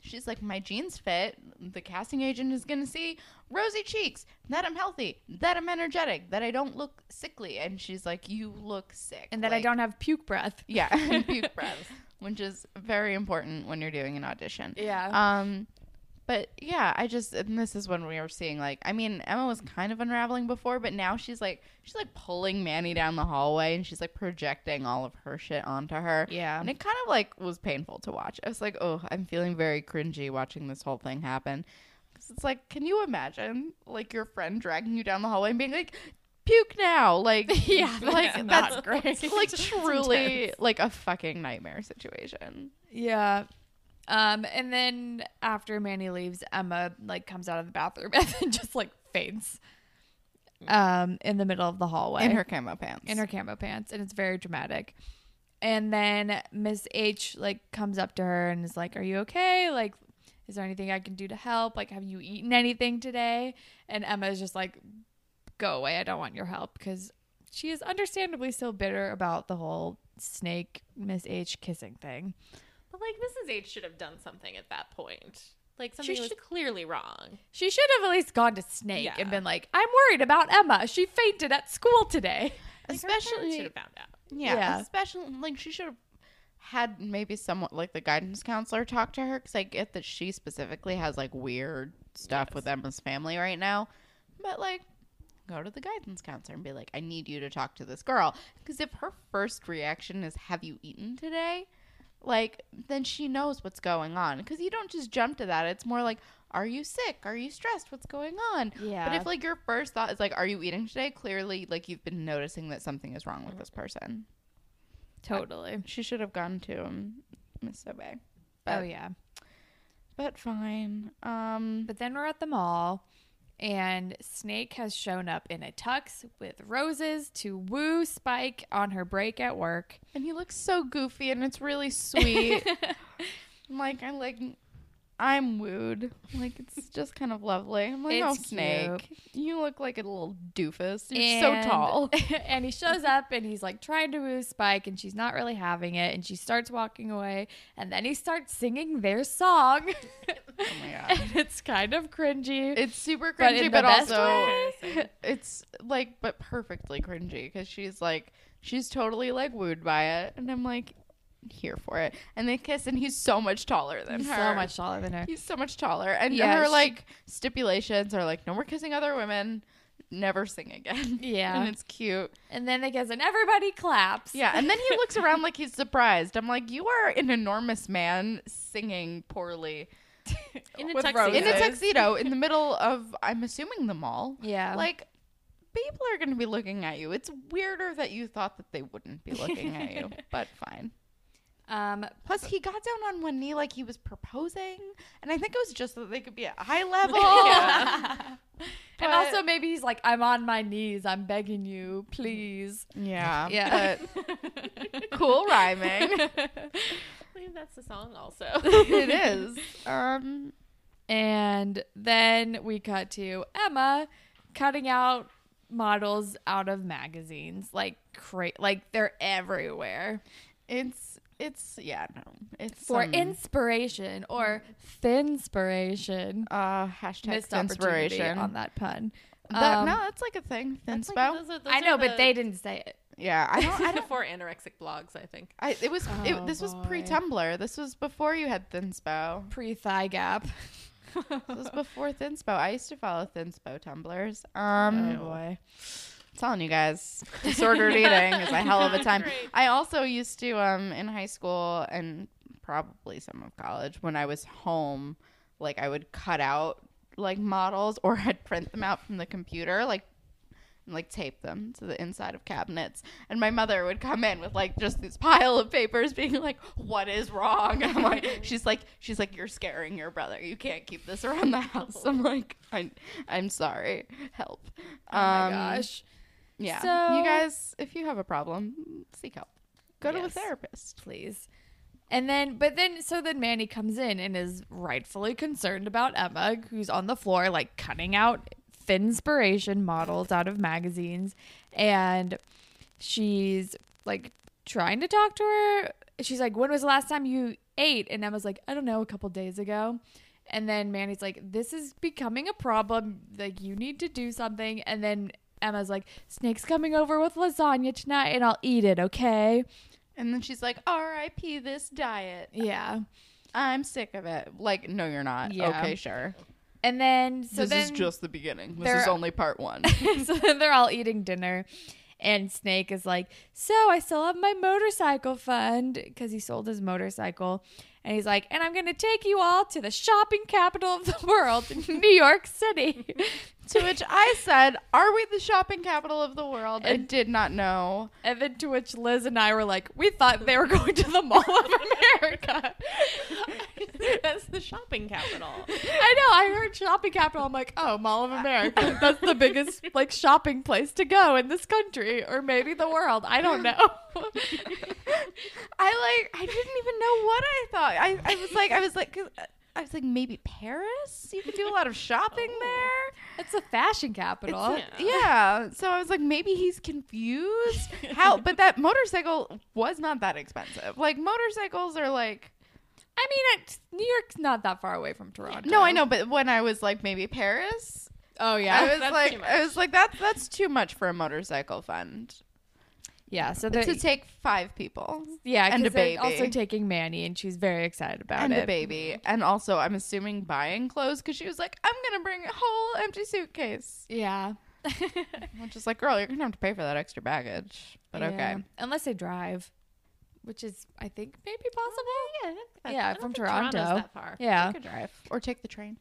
she's like, my jeans fit. The casting agent is gonna see rosy cheeks, that I'm healthy, that I'm energetic, that I don't look sickly. And she's like, you look sick, and that I don't have puke breath. yeah, puke breath, which is very important when you're doing an audition. Yeah. Um, but yeah, I just and this is when we were seeing like I mean Emma was kind of unraveling before, but now she's like she's like pulling Manny down the hallway and she's like projecting all of her shit onto her. Yeah. and it kind of like was painful to watch. I was like, oh, I'm feeling very cringy watching this whole thing happen. Cause it's like, can you imagine like your friend dragging you down the hallway and being like, puke now, like Yeah, like that's great. like truly intense. like a fucking nightmare situation. Yeah. Um, and then after Manny leaves, Emma like comes out of the bathroom and then just like faints. Um, in the middle of the hallway. In her camo pants. in her camo pants, and it's very dramatic. And then Miss H like comes up to her and is like, "Are you okay? Like, is there anything I can do to help? Like, have you eaten anything today?" And Emma is just like, "Go away! I don't want your help," because she is understandably still bitter about the whole snake Miss H kissing thing. But like Mrs. H should have done something at that point. Like something was should- clearly wrong. She should have at least gone to Snake Yeah. and been like, "I'm worried about Emma. She fainted at school today." Like, her parents Especially should have found out. Yeah, Yeah. especially like she should have had maybe somewhat like the guidance counselor talk to her because I get that she specifically has like weird stuff with Emma's family right now, but like go to the guidance counselor and be like, I need you to talk to this girl because if her first reaction is Have you eaten today? Like then she knows what's going on because you don't just jump to that. It's more like. Are you sick? Are you stressed? What's going on? Yeah but if like your first thought is like, "Are you eating today?" Clearly, like you've been noticing that something is wrong with this person. Totally. She should have gone to him, Mr. Sauvé. oh yeah. but fine. Um, But then we're at the mall, and Snake has shown up in a tux with roses to woo Spike on her break at work. and he looks so goofy, and it's really sweet. I'm like I like. I'm wooed. Like it's just kind of lovely. I'm like, oh Snake, you look like a little doofus. You're And- so tall. and he shows up and he's like trying to woo Spike, and she's not really having it. And she starts walking away, and then he starts singing their song. Oh my god. and it's kind of cringy. It's super But cringy, but, best also it's like, but perfectly cringy because she's like, she's totally like wooed by it, and I'm like, here for it. And they kiss, and he's so much taller than He's her. so much taller than her. He's so much taller, and Yeah, her she- like stipulations are like, no more kissing other women, never sing again. Yeah. and it's cute. And then they kiss, and everybody claps. Yeah, and then he looks around like he's surprised. I'm like, you are an enormous man singing poorly In a tuxedo. in a tuxedo in the middle of, I'm assuming the mall. Yeah. like people are going to be looking at you. It's weirder that you thought that they wouldn't be looking at you, but fine. Um, Plus, he got down on one knee like he was proposing, and I think it was just so that they could be at eye level. and But- also maybe he's like, I'm on my knees. I'm begging you, please. Yeah, Yeah. but cool rhyming. I believe that's the song also. it is. Um, And then we cut to Emma cutting out models out of magazines, like cra- like they're everywhere it's it's yeah no, it's for some, inspiration or thinspiration. uh hashtag Missed inspiration. on that pun. That, Um, no, that's like a thing. Thinspo. like- those are- those I know, but they didn't say it. yeah, I don't. I don't. before anorexic blogs, I think. I, it was. it, Oh, this was pre Tumblr. This was before you had Thinspo. Pre thigh gap. This was before Thinspo. I used to follow Thinspo Tumblrs. Um, oh boy. Telling you guys, disordered eating is a hell of a time. Great. I also used to, um, in high school and probably some of college, when I was home, like I would cut out like models or I'd print them out from the computer, like and like tape them to the inside of cabinets. And my mother would come in with like just this pile of papers being like, What is wrong? And I'm like she's like she's like, You're scaring your brother. You can't keep this around the house. I'm like, I I'm sorry. Help. Oh my Um, gosh. Yeah. So- you guys, if you have a problem, seek help. Go to a therapist. Please. And then, but then, so then Manny comes in and is rightfully concerned about Emma, who's on the floor, like cutting out inspiration models out of magazines. And she's like trying to talk to her. She's like, When was the last time you ate? And Emma's like, I don't know, a couple days ago. And then Manny's like, This is becoming a problem. Like, you need to do something. And then Emma's like, Snake's coming over with lasagna tonight and I'll eat it, okay? And then she's like, R.I.P. this diet. Yeah. I'm sick of it. Like, no, you're not. Yeah. Okay, sure. And then, so this then, is just the beginning. This is only part one. so then they're all eating dinner. And Snake is like, So I still have my motorcycle fund because he sold his motorcycle. And he's like, And I'm going to take you all to the shopping capital of the world, New York City. To which I said, Are we the shopping capital of the world? I did not know. And then to which Liz and I were like, We thought they were going to the Mall of America. That's the shopping capital. I know. I heard shopping capital. I'm like, oh, Mall of America. That's the biggest like shopping place to go in this country, or maybe the world. I don't know. I like, I didn't even know what I thought. I, I was like, I was like, 'cause I was like, maybe Paris? You could do a lot of shopping oh. there. it's a fashion capital. It's- Yeah. So I was like, maybe he's confused. How? But that motorcycle was not that expensive. Like motorcycles are like. I mean, New York's not that far away from Toronto. No, I know, but when I was like maybe Paris, Oh yeah, I yeah, was like, I was like, that's that's too much for a motorcycle fund yeah. So to take five people yeah, and a baby. Also taking Manny, and she's very excited about and it. And a baby, and also I'm assuming buying clothes because she was like, I'm gonna bring a whole empty suitcase, Yeah. which is like, girl, you're gonna have to pay for that extra baggage. But Yeah. okay, Unless they drive, which is I think maybe possible. yeah, Yeah, from Toronto. That far. Yeah. you could drive or take the train.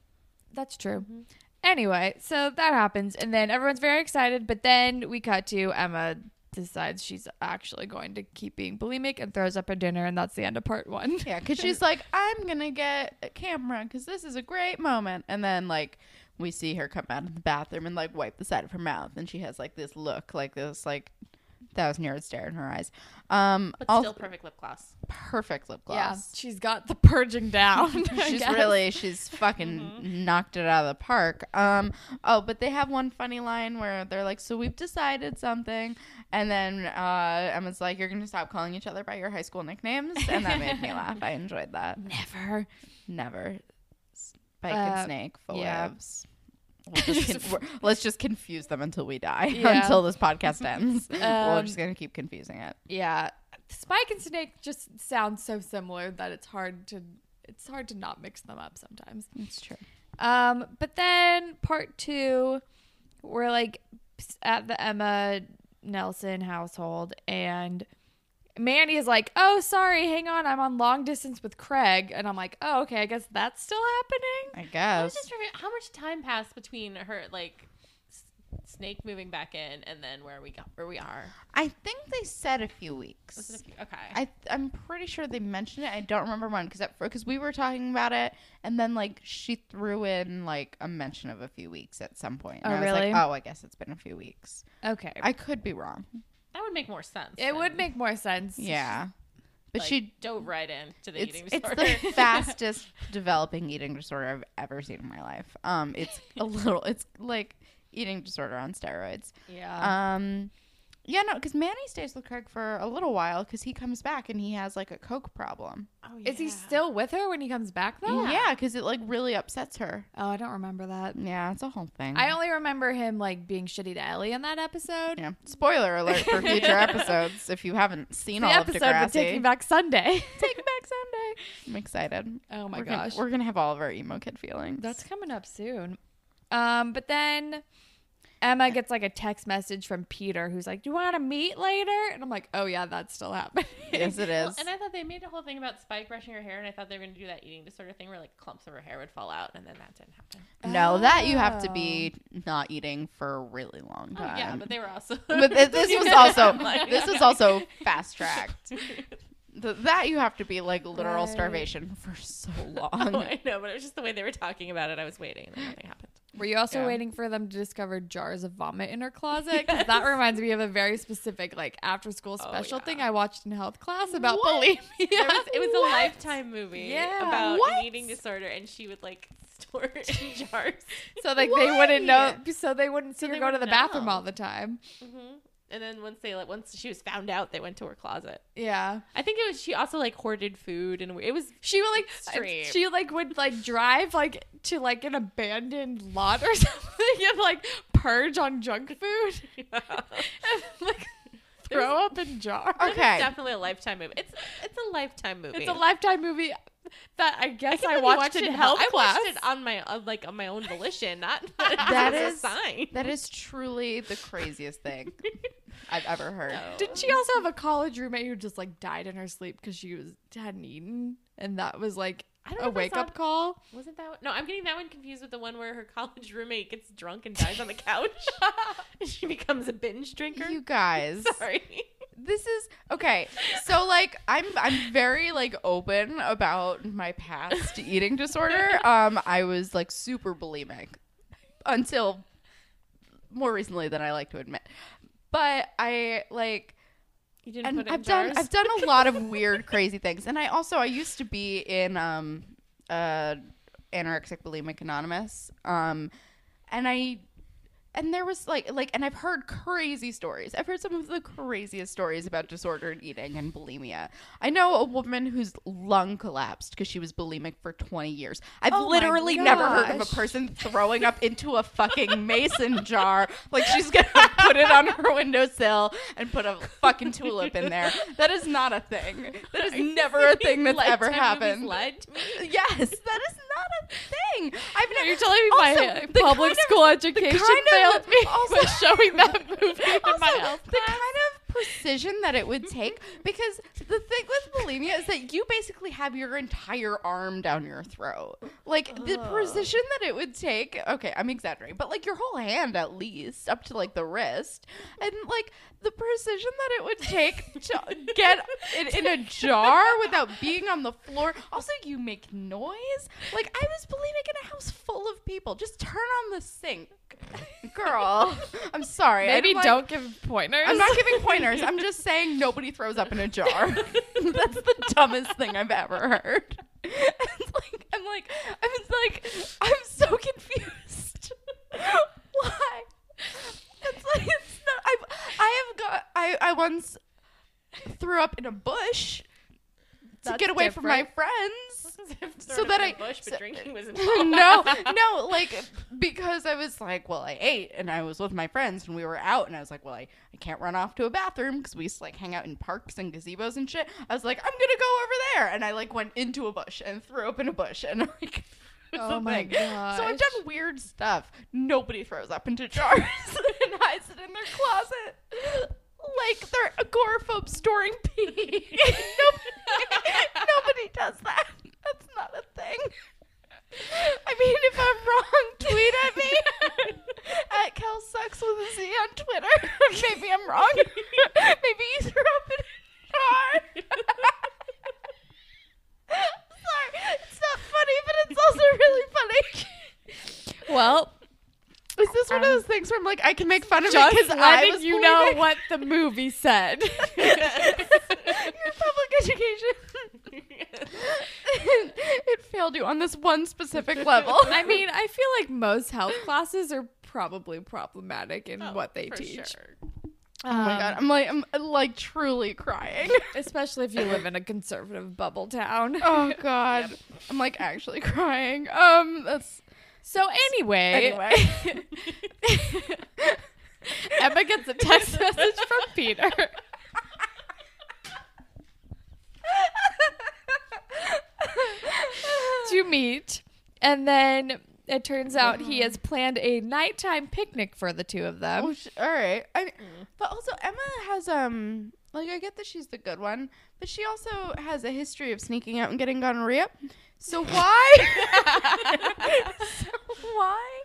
That's true. Mm-hmm. Anyway, so that happens, and then everyone's very excited. But then we cut to Emma decides she's actually going to keep being bulimic and throws up her dinner, and that's the end of part one. Yeah, because she's like, I'm gonna get a camera because this is a great moment, and then like we see her come out of the bathroom and like wipe the side of her mouth, and she has like this look, like this like thousand yard stare in her eyes. Um, But also, still perfect lip gloss. perfect lip gloss. Yeah, gloss. she's got the purging down. She's guess. really she's fucking knocked it out of the park. Um oh, but they have one funny line where they're like, "So we've decided something," and then uh, Emma's like, "You're gonna stop calling each other by your high school nicknames," and that made me laugh. I enjoyed that. never. Never. Spike Uh, and Snake, full yeah. lives. We'll just con- we're- let's just confuse them until we die, Yeah. until this podcast ends. We're Um, just gonna keep confusing it. Yeah, Spike and Snake just sound so similar that it's hard to it's hard to not mix them up sometimes. It's true. Um, but then part two, we're like at the Emma Nelson household, and Manny is like, "Oh, sorry, hang on, I'm on long distance with Craig," and I'm like, "Oh, okay, I guess that's still happening." I guess. I was guess. just wondering how much time passed between her like s- snake moving back in and then where we got where we are. I think they said a few Was weeks. it a few- okay. I I'm pretty sure they mentioned it. I don't remember when because because we were talking about it, and then like she threw in like a mention of a few weeks at some point. And Oh, I was really? like, oh, I guess it's been a few weeks. Okay, I could be wrong. That would make more sense. it would make more sense. Yeah, but like, she dove right in to the it's eating it's the fastest developing eating disorder I've ever seen in my life. Um, it's a little. It's like eating disorder on steroids. Yeah. Um, yeah, no, because Manny stays with Craig for a little while because he comes back and he has like a coke problem. oh, Is he still with her when he comes back though? Yeah, because it like really upsets her. Oh, I don't remember that. Yeah, it's a whole thing. I only remember him like being shitty to Ellie in that episode. yeah. Spoiler alert for future episodes if you haven't seen The all of episode Degrassi. with Taking Back Sunday. Taking Back Sunday. I'm excited. oh my we're gosh. Gonna, we're gonna have all of our emo kid feelings. That's coming up soon. Um, but then Emma gets like a text message from Peter who's like, Do you want to meet later? And I'm like, Oh yeah, that's still happening. yes, it is. Well, and I thought they made a whole thing about Spike brushing her hair, and I thought they were going to do that eating disorder thing where like clumps of her hair would fall out, and then that didn't happen. no, that you have to be oh. not eating for a really long Oh time. yeah, but they were also. But th- this was also like- this was also fast tracked. Th- that you have to be like literal Right. starvation for so Oh, long. I know, but it was just the way they were talking about it. I was waiting, and then nothing happened. Were you also Yeah. waiting for them to discover jars of vomit in her closet? Because that reminds me of a very specific, like, after school Oh, special yeah. thing I watched in health class about What? bulimia. Was, it was What? a lifetime movie Yeah. about What? an eating disorder, and she would like store it in jars. so like they wouldn't know, so they wouldn't see So her go to the wouldn't bathroom all the time. hmm And then once they like once she was found out, they went to her closet. Yeah, I think it was she also like hoarded food, and it was she would like Extreme. she like would like drive like to like an abandoned lot or something and like purge on junk food and like throw up in jars. It's Okay. definitely a lifetime movie. It's it's a lifetime movie. It's a lifetime movie that I guess I, can't believe watched in it. health I watched it on my uh, like on my own volition, not that That is is- a sign. That is truly the craziest thing I've ever heard. No. Didn't she also have a college roommate who just like died in her sleep because she was hadn't eaten, and that was like I don't know a wake up call? Wasn't that one? No, I'm getting that one confused with the one where her college roommate gets drunk and dies on the couch. and she becomes a binge drinker. You guys, Sorry. this is okay. So like I'm I'm very like open about my past eating disorder. Um I was like super bulimic until more recently than I like to admit. But I like You didn't and put it I've done jars? I've done a lot of weird crazy things. And I also I used to be in um uh anorexic bulimic anonymous. Um and I and there was like like and I've heard crazy stories. I've heard some of the craziest stories about disordered eating and bulimia. I know a woman whose lung collapsed because she was bulimic for 20 years. I've Oh literally never heard of a person throwing up into a fucking mason jar. Like she's gonna put it on her windowsill and put a fucking tulip in there. That is not a thing. That is never a thing that's ever happened. lied to me. Yes, that is not a thing. I've never. You're telling me Also, my public kind of- school education failed me. also- by showing that movie in also, my health. the class. kind of precision that it would take because the thing with bulimia is that you basically have your entire arm down your throat. Like the precision that it would take okay i'm exaggerating but like your whole hand at least up to like the wrist. And like the precision that it would take to get it in a jar without being on the floor. Also you make noise. Like i was bulimic in a house full of people. Just turn on the sink girl i'm sorry I Maybe like- don't give pointers. I'm not giving pointers. I'm just saying nobody throws up in a jar. That's the dumbest thing I've ever heard. It's like I'm like I'm like I'm so confused. Why? It's like it's not. I I have got I I once threw up in a bush to That's get away from my different. friends. so that I bush, but so- drinking was no, no, like because I was like, well, I ate and I was with my friends and we were out and I was like, well, I, I can't run off to a bathroom because we used to like hang out in parks and gazebos and shit. I was like, I'm gonna go over there and I like went into a bush and threw up in a bush and like. Oh my god! So I've done weird stuff. Nobody throws up into jars and hides it in their closet. Like they're agoraphobe storing pee. nobody, nobody does that. That's not a thing. I mean, if I'm wrong, tweet at me at Kel sucks with a Z on Twitter. Maybe I'm wrong. Maybe you threw up in. Sorry, it's not funny, but it's also really funny. well, Is this one of um, those things where I'm like, I can make fun of just it because I was you know bulimic? what the movie said. Your public education. it failed you on this one specific level. I mean, I feel like most health classes are probably problematic in Oh, what they for teach. sure. oh my god, I'm like, I'm like truly crying. Especially if you live in a conservative bubble town. Oh god, I'm like actually crying. Um, that's So anyway, anyway. Emma gets a text message from Peter. To meet, and then it turns out he has planned a nighttime picnic for the two of them. Oh, sh- all right. I, But also, Emma has um, like I get that she's the good one, but she also has a history of sneaking out and getting gonorrhea. So why? so why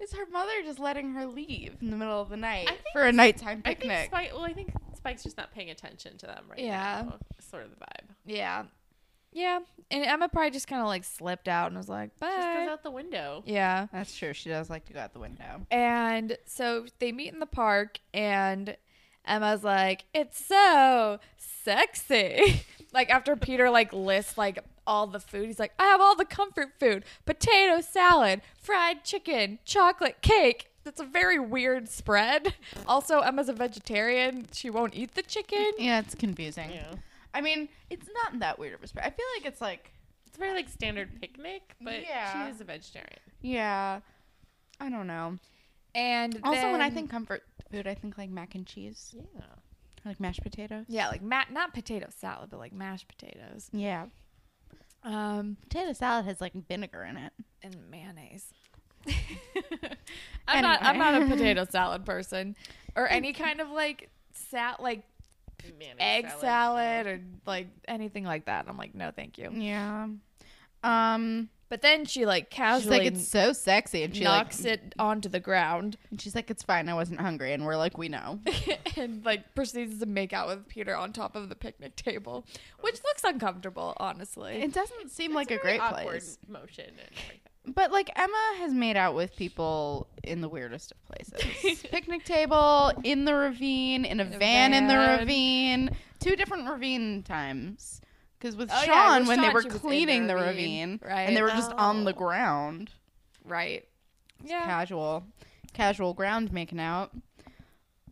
is her mother just letting her leave in the middle of the night think for a nighttime I think picnic? Spike. Well, I think Spike's just not paying attention to them right Yeah. now. is Sort of the vibe. Yeah. Yeah, and Emma probably just kind of like slipped out and was like, "Bye." Just goes out the window. Yeah, That's true. She does like to go out the window. and so they meet in the park, and Emma's like, "It's so sexy." like after Peter like lists like all the food, he's like, "I have all the comfort food: potato salad, fried chicken, chocolate cake." That's a very weird spread. Also, Emma's a vegetarian; she won't eat the chicken. Yeah, it's confusing. Yeah. I mean, it's not that weird of a spread. I feel like it's like, It's very like standard picnic, but Yeah. she is a vegetarian. yeah, I don't know. And Also, when I think comfort food, I think like mac and cheese, Yeah. like mashed potatoes. Yeah, like ma- not potato salad, but like mashed potatoes. Yeah, Um, potato salad has like vinegar in it. and mayonnaise. I'm not. I'm not a potato salad person, or any kind of like sat like Mayonnaise egg salad. or like anything like that. I'm like, no, thank you. Yeah. Um, But then she like she's casually like, it's so sexy, and she knocks like, it onto the ground and she's like, it's fine. I wasn't hungry, and we're like, we know. and like proceeds to make out with Peter on top of the picnic table, which looks uncomfortable, honestly. It doesn't seem It's like a very great awkward place. motion and everything. But like Emma has made out with people in the weirdest of places. Picnic table, in the ravine, in a, In a van, in the ravine. Two different ravine times. Because with Oh, Sean, yeah, with when they were in the cleaning the ravine, ravine, right. and they were just oh. on the Oh. ground, right. Yeah. casual, casual ground making out.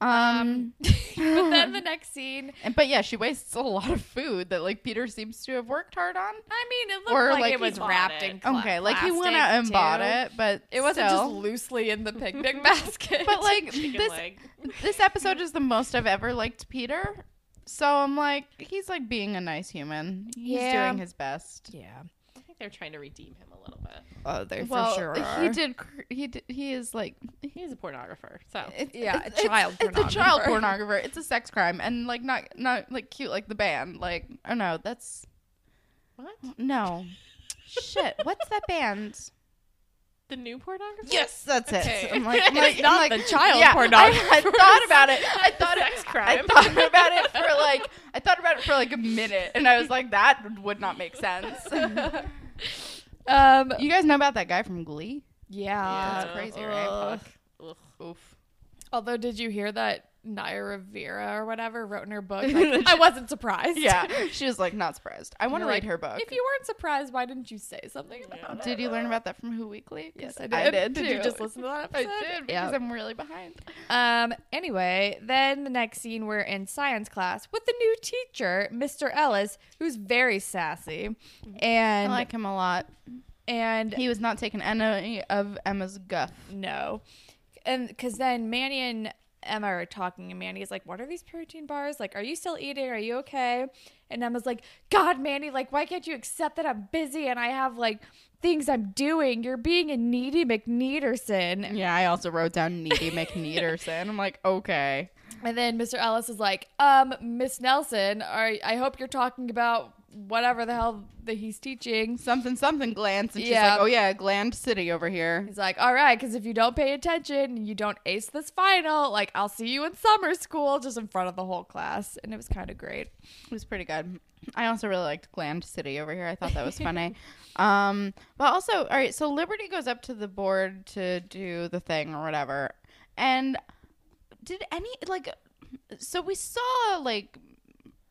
Um, Um, but then the next scene, and but yeah, she wastes a lot of food that like Peter seems to have worked hard on. I mean, it looked Or, like, like, it was wrapped in cla- Okay, like he went out and bought it, but It wasn't still. just loosely in the picnic basket. But like this, leg. this episode is the most I've ever liked Peter. So I'm like, he's like being a nice human. He's Yeah. doing his best. yeah. I think they're trying to redeem him a little bit. Oh, they well, for sure he did. He did, he is like, He's a pornographer, so it's, Yeah, it's, a child it's, it's a child pornographer. pornographer. It's a sex crime, and like not not like cute like the band. Like, oh no, that's what? no. Shit, what's that band? The new pornographer? Yes, that's Okay. it. I'm like, I'm It's like, I'm not like, the child yeah, pornographer. I, I thought about it. I thought Sex it, crime. I thought about it for like I thought about it for like a minute, and I was like, that would not make sense. Um. you guys know about that guy from Glee? Yeah. That's crazy, right? Ugh. Fuck. Ugh. Oof. Although, did you hear that Naya Rivera or whatever wrote in her book? Like, I wasn't surprised. Yeah, she was like not surprised. I want to You're read like, her book. If you weren't surprised, why didn't you say something about it? Did you learn about that from Who Weekly? Yes, I did. I did. Did you just listen to that episode? I did Yeah. because I'm really behind. Um. Anyway, then the next scene, we're in science class with the new teacher, Mr. Ellis, who's very sassy, and I like him a lot. and He was not taking any of Emma's guff. no, and because then Manny and Emma are talking, and Manny's like, "What are these protein bars? Like, are you still eating? Are you okay?" And Emma's like, "God, Mandy, like, why can't you accept that I'm busy and I have like things I'm doing? You're being a needy McNeederson." Yeah, I also wrote down Needy McNeederson. I'm like, okay. And then Mr. Ellis is like, um, Miss Nelson, are, I hope you're talking about whatever the hell that he's teaching. Something, something glands. And she's Yeah. like, oh, yeah, Gland City over here. He's like, all right, because if you don't pay attention and you don't ace this final, like, I'll see you in summer school, just in front of the whole class. And it was kind of great. It was pretty good. I also really liked Gland City over here. I thought that was funny. um, but also, all right, so Liberty goes up to the board to do the thing or whatever. And did any, like, so we saw, like,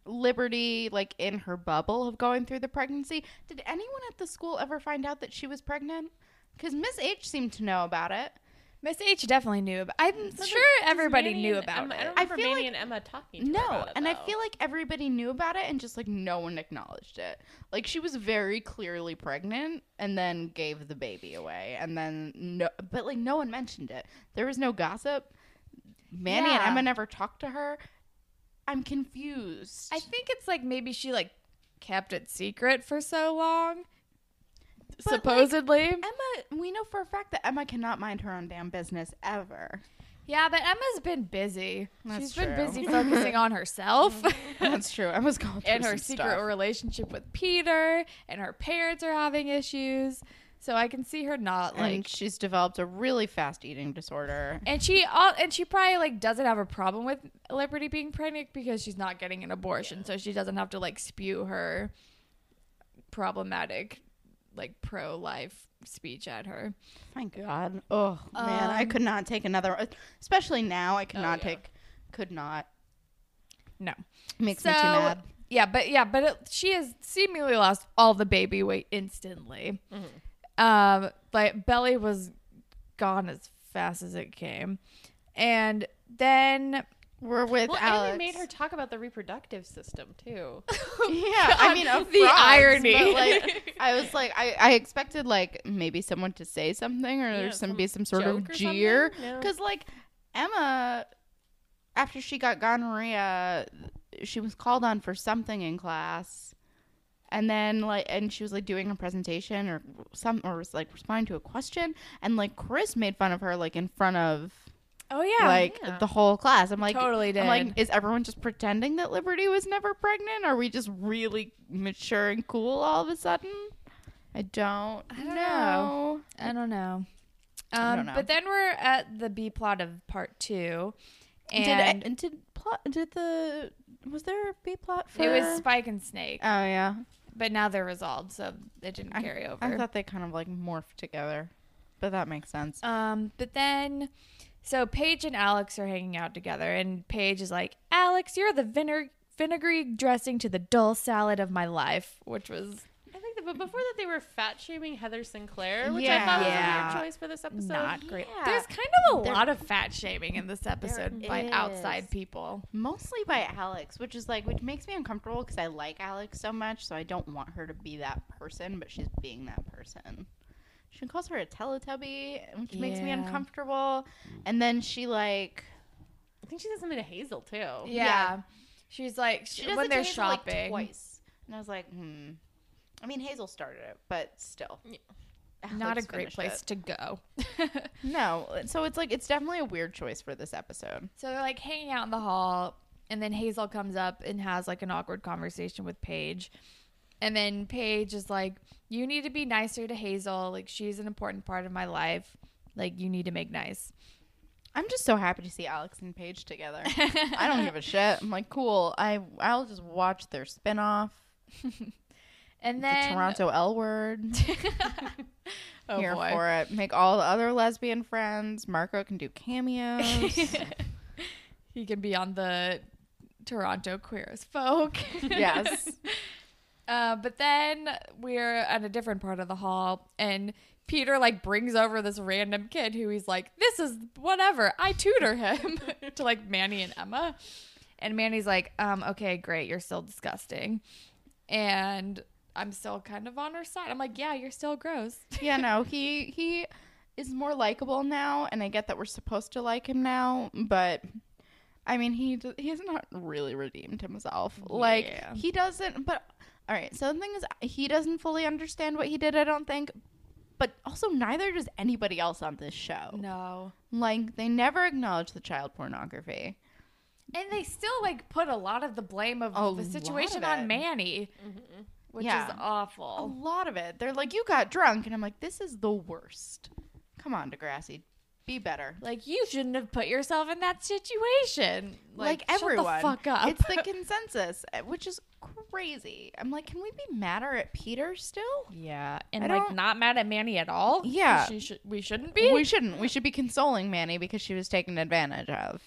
Liberty, like, in her bubble of going through the pregnancy. Did anyone at the school ever find out that she was pregnant? Because Miss H seemed to know about it. Miss H definitely knew, but I'm So sure does everybody Manny knew about Emma- I it. don't I remember feel Manny like- and Emma talking. To her No, about it, and I feel like everybody knew about it and just like no one acknowledged it. Like she was very clearly pregnant and then gave the baby away and then no but like no one mentioned it. There was no gossip. Manny and Emma never talked to her. I'm confused. I think it's like maybe she, like, kept it secret for so long. But, like, supposedly. Emma, we know for a fact that Emma cannot mind her own damn business ever. yeah, but Emma's been busy. That's She's been busy focusing on herself. That's true. Emma's going through and her secret stuff. relationship with Peter, and her parents are having issues. So I can see her not and like. she's developed a really fast eating disorder. And she all and she probably like doesn't have a problem with Liberty being pregnant because she's not getting an abortion, so she doesn't have to like spew her problematic, like pro life speech at her. Thank God. Oh man, I Um, could not take another. Especially now, I could Oh, not yeah. take. Could not. No. Makes me too mad. Yeah, but yeah, but it, she has seemingly lost all the baby weight instantly. Um, like belly was gone as fast as it came, and then We're with Well, Alex. and they made her talk about the reproductive system too. yeah, I mean, of the frogs, irony. but, like, I was like, I, I expected like maybe someone to say something or Yeah, there's some some be some sort of jeer something? No. because like Emma, after she got gonorrhea, she was called on for something in class. And then like and she was like doing a presentation or some or was like responding to a question and like Chris made fun of her like in front of oh yeah, like yeah. the whole class. I'm like totally did. I'm like, is everyone just pretending that Liberty was never pregnant? Are we just really mature and cool all of a sudden? I don't, I don't know. know. I don't know. Um, I don't know. But then we're at the B plot of part two, and did and did plot? Did the was there a B plot for? it was Spike and Snake. Oh yeah, but now they're resolved, so it didn't I- carry over. I thought they kind of like morphed together, but that makes sense. Um, but then, so Paige and Alex are hanging out together, and Paige is like, "Alex, you're the vinegar vinegary dressing to the dull salad of my life," which was that, but before that, they were fat shaming Heather Sinclair, which Yeah. I thought was a Yeah. weird choice for this episode. not great. Yeah. There's kind of a There- lot of fat shaming in this episode by is. outside people. Mostly by Alex, which is like which makes me uncomfortable because I like Alex so much, so I don't want her to be that person, but she's being that person. She calls her a Teletubby, which makes me uncomfortable. And then she like I think she said something to Hazel too. Yeah. Yeah. She's like she she, does when they're to Hazel, like, shopping. twice, and I was like, hmm. I mean, Hazel started it, but still, Yeah. not a great place it. to go. No, so it's like it's definitely a weird choice for this episode. So they're like hanging out in the hall, and then Hazel comes up and has like an awkward conversation with Paige. And then Paige is like, You need to be nicer to Hazel. Like, she's an important part of my life. Like, you need to make nice. I'm just so happy to see Alex and Paige together. I don't give a shit. I'm like, cool. I I'll just watch their spinoff, And the then Toronto L Word. oh Here boy. for it. Make all the other lesbian friends. Marco can do cameos. he can be on the Toronto Queer as Folk. yes. Uh, but then we're at a different part of the hall, and Peter like brings over this random kid who he's like, "This is whatever. I tutor him." to like Manny and Emma, and Manny's like, "Um, okay, great. You're still disgusting," and I'm still kind of on her side. I'm like, "Yeah, you're still gross." yeah, no, he he is more likable now, and I get that we're supposed to like him now, but I mean, he d- he has not really redeemed himself. Like Yeah. he doesn't. But all right, so the thing is, he doesn't fully understand what he did. I don't think. But also, neither does anybody else on this show. No. Like, they never acknowledge the child pornography. And they still like put a lot of the blame of A the situation of on it. Manny, mm-hmm. Which Yeah. is awful. A lot of it. They're like, you got drunk. And I'm like, this is the worst. Come on, Degrassi. Be better. Like you shouldn't have put yourself in that situation. Like, shut everyone. the fuck up. It's the consensus, uh, which is crazy. I'm like, can we be madder at Peter still? yeah, and I like don't- not mad at Manny at all. Yeah. she should. We shouldn't be. We shouldn't. We should be consoling Manny because she was taken advantage of.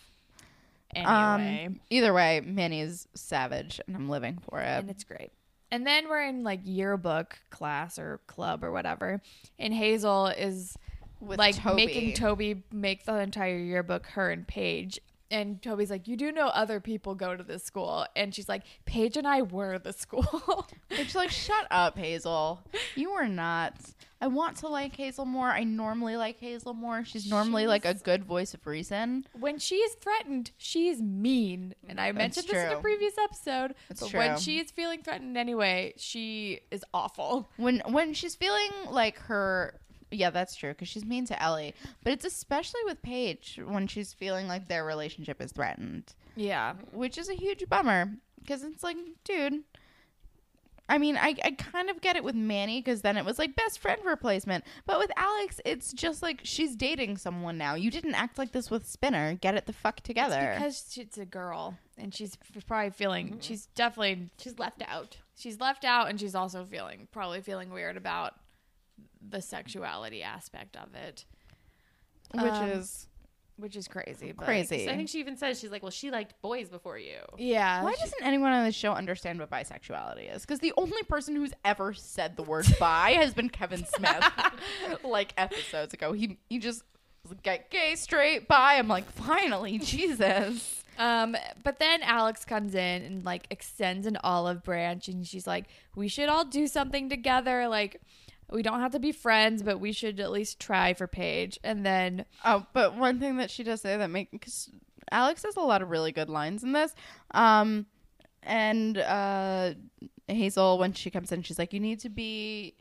anyway, Um, either way, Manny is savage, and I'm living for it. and it's great. And then we're in like yearbook class or club or whatever, and Hazel is With like Toby. making Toby make the entire yearbook her and Paige. And Toby's like, You do know other people go to this school. And she's like, Paige and I were the school. It's like, shut up, Hazel. You are not. I want to like Hazel more. I normally like Hazel more. She's normally like a good voice of reason. when she's threatened, she's mean. And I mentioned this in a previous episode. That's but true. when she is feeling threatened anyway, she is awful. When when she's feeling like her yeah, that's true because she's mean to Ellie. But it's especially with Paige when she's feeling like their relationship is threatened, Yeah. which is a huge bummer because it's like, dude, I mean, I, I kind of get it with Manny because then it was like best friend replacement. But with Alex, it's just like she's dating someone now. You didn't act like this with Spinner. Get it the fuck together. because she's a girl and she's probably feeling she's definitely She's left out. she's left out and she's also feeling probably feeling weird about the sexuality aspect of it which Um, is which is crazy but crazy. I think she even says she's like, well, she liked boys before you. yeah Why she- doesn't anyone on the show understand what bisexuality is? Because the only person who's ever said the word bi has been Kevin Smith, like episodes ago. He he just was like "Get gay, straight, bi. I'm like, finally, Jesus. Um, but then Alex comes in and like extends an olive branch, and she's like, "We should all do something together. Like, we don't have to be friends, but we should at least try for Paige." And then, Oh, but one thing that she does say that make because Alex has a lot of really good lines in this. Um, and uh, Hazel when she comes in, she's like, "You need to be."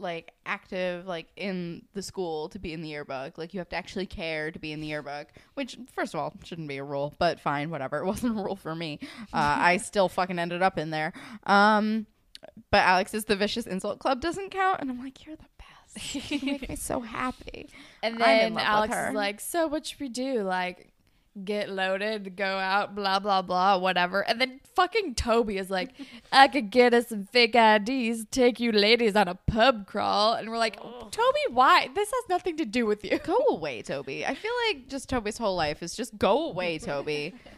like active like in the school to be in the yearbook like you have to actually care to be in the yearbook which first of all shouldn't be a rule but fine whatever it wasn't a rule for me uh, i still fucking ended up in there um but alex is the vicious insult club doesn't count and i'm like you're the best you make me so happy and then Alex is like, "So what should we do? Like." Get loaded, go out, blah blah blah, whatever. And then fucking Toby is like, I could get us some fake IDs, take you ladies on a pub crawl. And we're like, Toby, why? This has nothing to do with you. go away toby i feel like just toby's whole life is just go away toby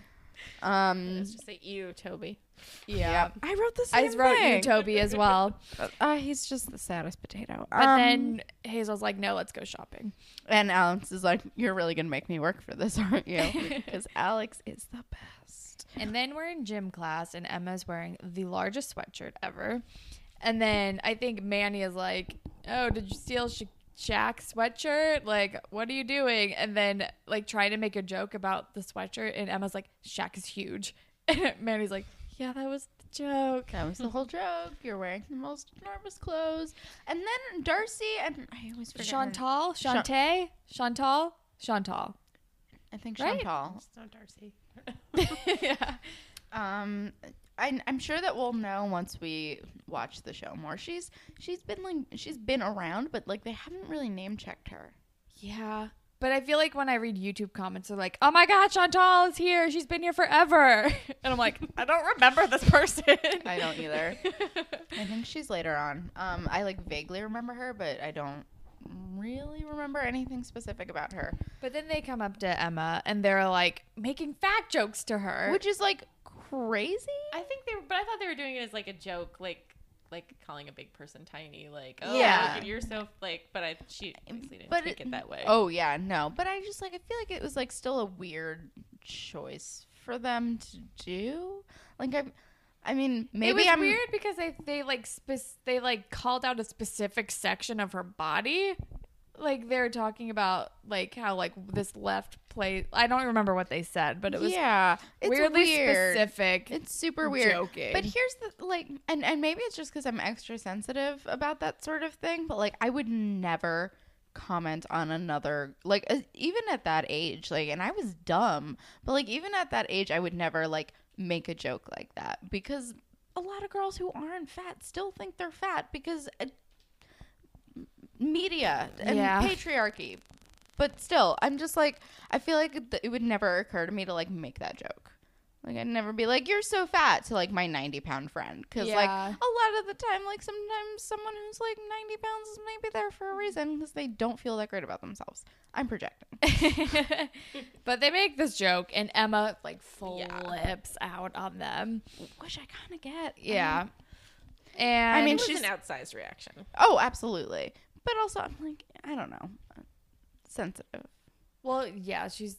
um Let's just say you, Toby. yeah i wrote this I wrote you, Toby, as well. uh, he's just the saddest potato But Um, then Hazel's like, no, let's go shopping. And Alex is like, "You're really gonna make me work for this, aren't you?" Because Alex is the best. And then we're in gym class, and Emma's wearing the largest sweatshirt ever. And then I think Manny is like, oh, did you steal Sha- Shaq's sweatshirt? Like, what are you doing? And then, like, trying to make a joke about the sweatshirt. And Emma's like, Shaq is huge. And Manny's like, yeah, that was the joke. That was the whole joke. You're wearing the most enormous clothes, and then Darcy and I always forget. her- Chantal? Chan- Shantae? Chantal? Chantal. I think Right? Chantal. Just not Darcy. yeah. Um, I, I'm sure that we'll know once we watch the show more. She's she's been like she's been around, but like they haven't really name checked her. Yeah. But I feel like when I read YouTube comments, they're like, oh my God, Chantal is here. She's been here forever. And I'm like, I don't remember this person. I don't either. I think she's later on. Um, I like vaguely remember her, but I don't really remember anything specific about her. But then they come up to Emma and they're like making fat jokes to her. which is like crazy. I think they were, but I thought they were doing it as like a joke, like like calling a big person tiny, like oh Yeah. look at you're so like. But I she obviously didn't But take it- it, that way. Oh yeah, no, but I just like I feel like it was like still a weird choice for them to do. Like I, I mean, maybe it was I'm weird because they they like spec- they like called out a specific section of her body. Like they're talking about like how like this left plate. I don't remember what they said, but it was yeah, weirdly weird. specific. It's super weird. joking. But here's the like, and and maybe it's just because I'm extra sensitive about that sort of thing. But like, I would never comment on another like uh, even at that age like and i was dumb but like even at that age i would never like make a joke like that because a lot of girls who aren't fat still think they're fat because uh, media and Yeah. patriarchy but still i'm just like i feel like th- it would never occur to me to like make that joke like i'd never be like you're so fat to like my 90 pound friend because like a lot of the time like sometimes someone who's like 90 pounds is maybe there for a reason because they don't feel that great about themselves i'm projecting but they make this joke and Emma like Yeah. flips out on them. which i kind of get Yeah. And I mean, it was she's- an outsized reaction. oh absolutely but also i'm like i don't know sensitive well, yeah, she's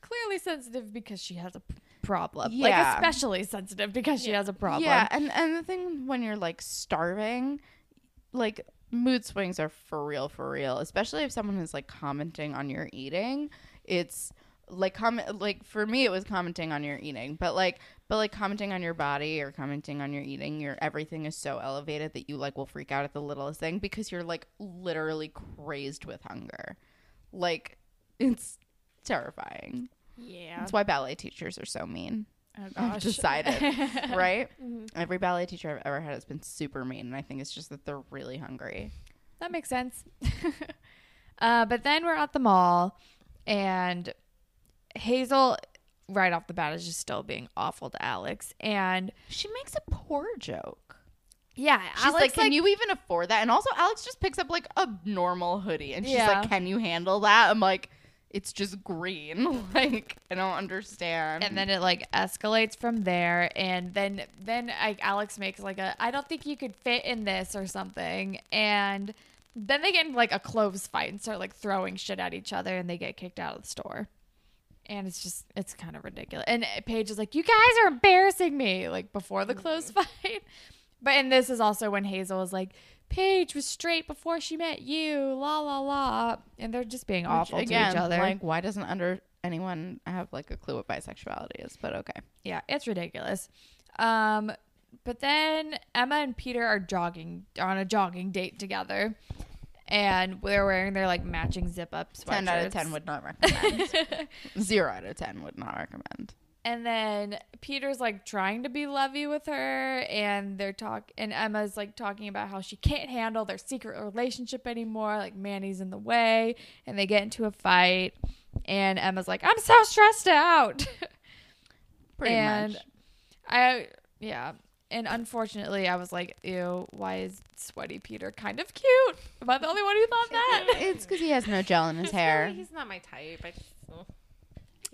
clearly sensitive because she has a p- problem. Yeah. Like especially sensitive because she Yeah. has a problem. Yeah, and and the thing when you're like starving, like mood swings are for real, for real. Especially if someone is like commenting on your eating, it's like comment like for me it was commenting on your eating, but like but like commenting on your body or commenting on your eating, your everything is so elevated that you like will freak out at the littlest thing because you're like literally crazed with hunger. Like it's terrifying. Yeah. That's why ballet teachers are so mean. Oh I've decided, right? Every ballet teacher I've ever had has been super mean, and I think it's just that they're really hungry. That makes sense. uh, but then we're at the mall, and Hazel, right off the bat, is just still being awful to Alex. And She makes a poor joke. yeah, She's like, "Can you even afford that?" And also, Alex just picks up like a normal hoodie, and she's Yeah. like, "Can you handle that?" I'm like, "It's just green. like, I don't understand." and then it like escalates from there and then then like alex makes like a i don't think you could fit in this or something and then they get in like a clothes fight and start like throwing shit at each other and they get kicked out of the store and it's just it's kind of ridiculous and paige is like you guys are embarrassing me like before the clothes fight but and this is also when hazel is like paige was straight before she met you la la la and they're just being Which, awful again, to each other Like, why doesn't under anyone have like a clue what bisexuality is? But okay. Yeah, it's ridiculous. Um, but then Emma and Peter are jogging on a jogging date together, and they're wearing their like matching zip up sweatshirts. Ten out of ten would not recommend. Zero out of ten would not recommend. And then Peter's like trying to be lovey with her, and they're talk and Emma's like talking about how she can't handle their secret relationship anymore. Like Manny's in the way, and they get into a fight. And Emma's like, "I'm so stressed out." Pretty And- much. I yeah. And unfortunately, I was like, "Ew, why is sweaty Peter kind of cute?" Am I the only one who thought that? It's because he has no gel in his hair. really- he's not my type. I just, oh.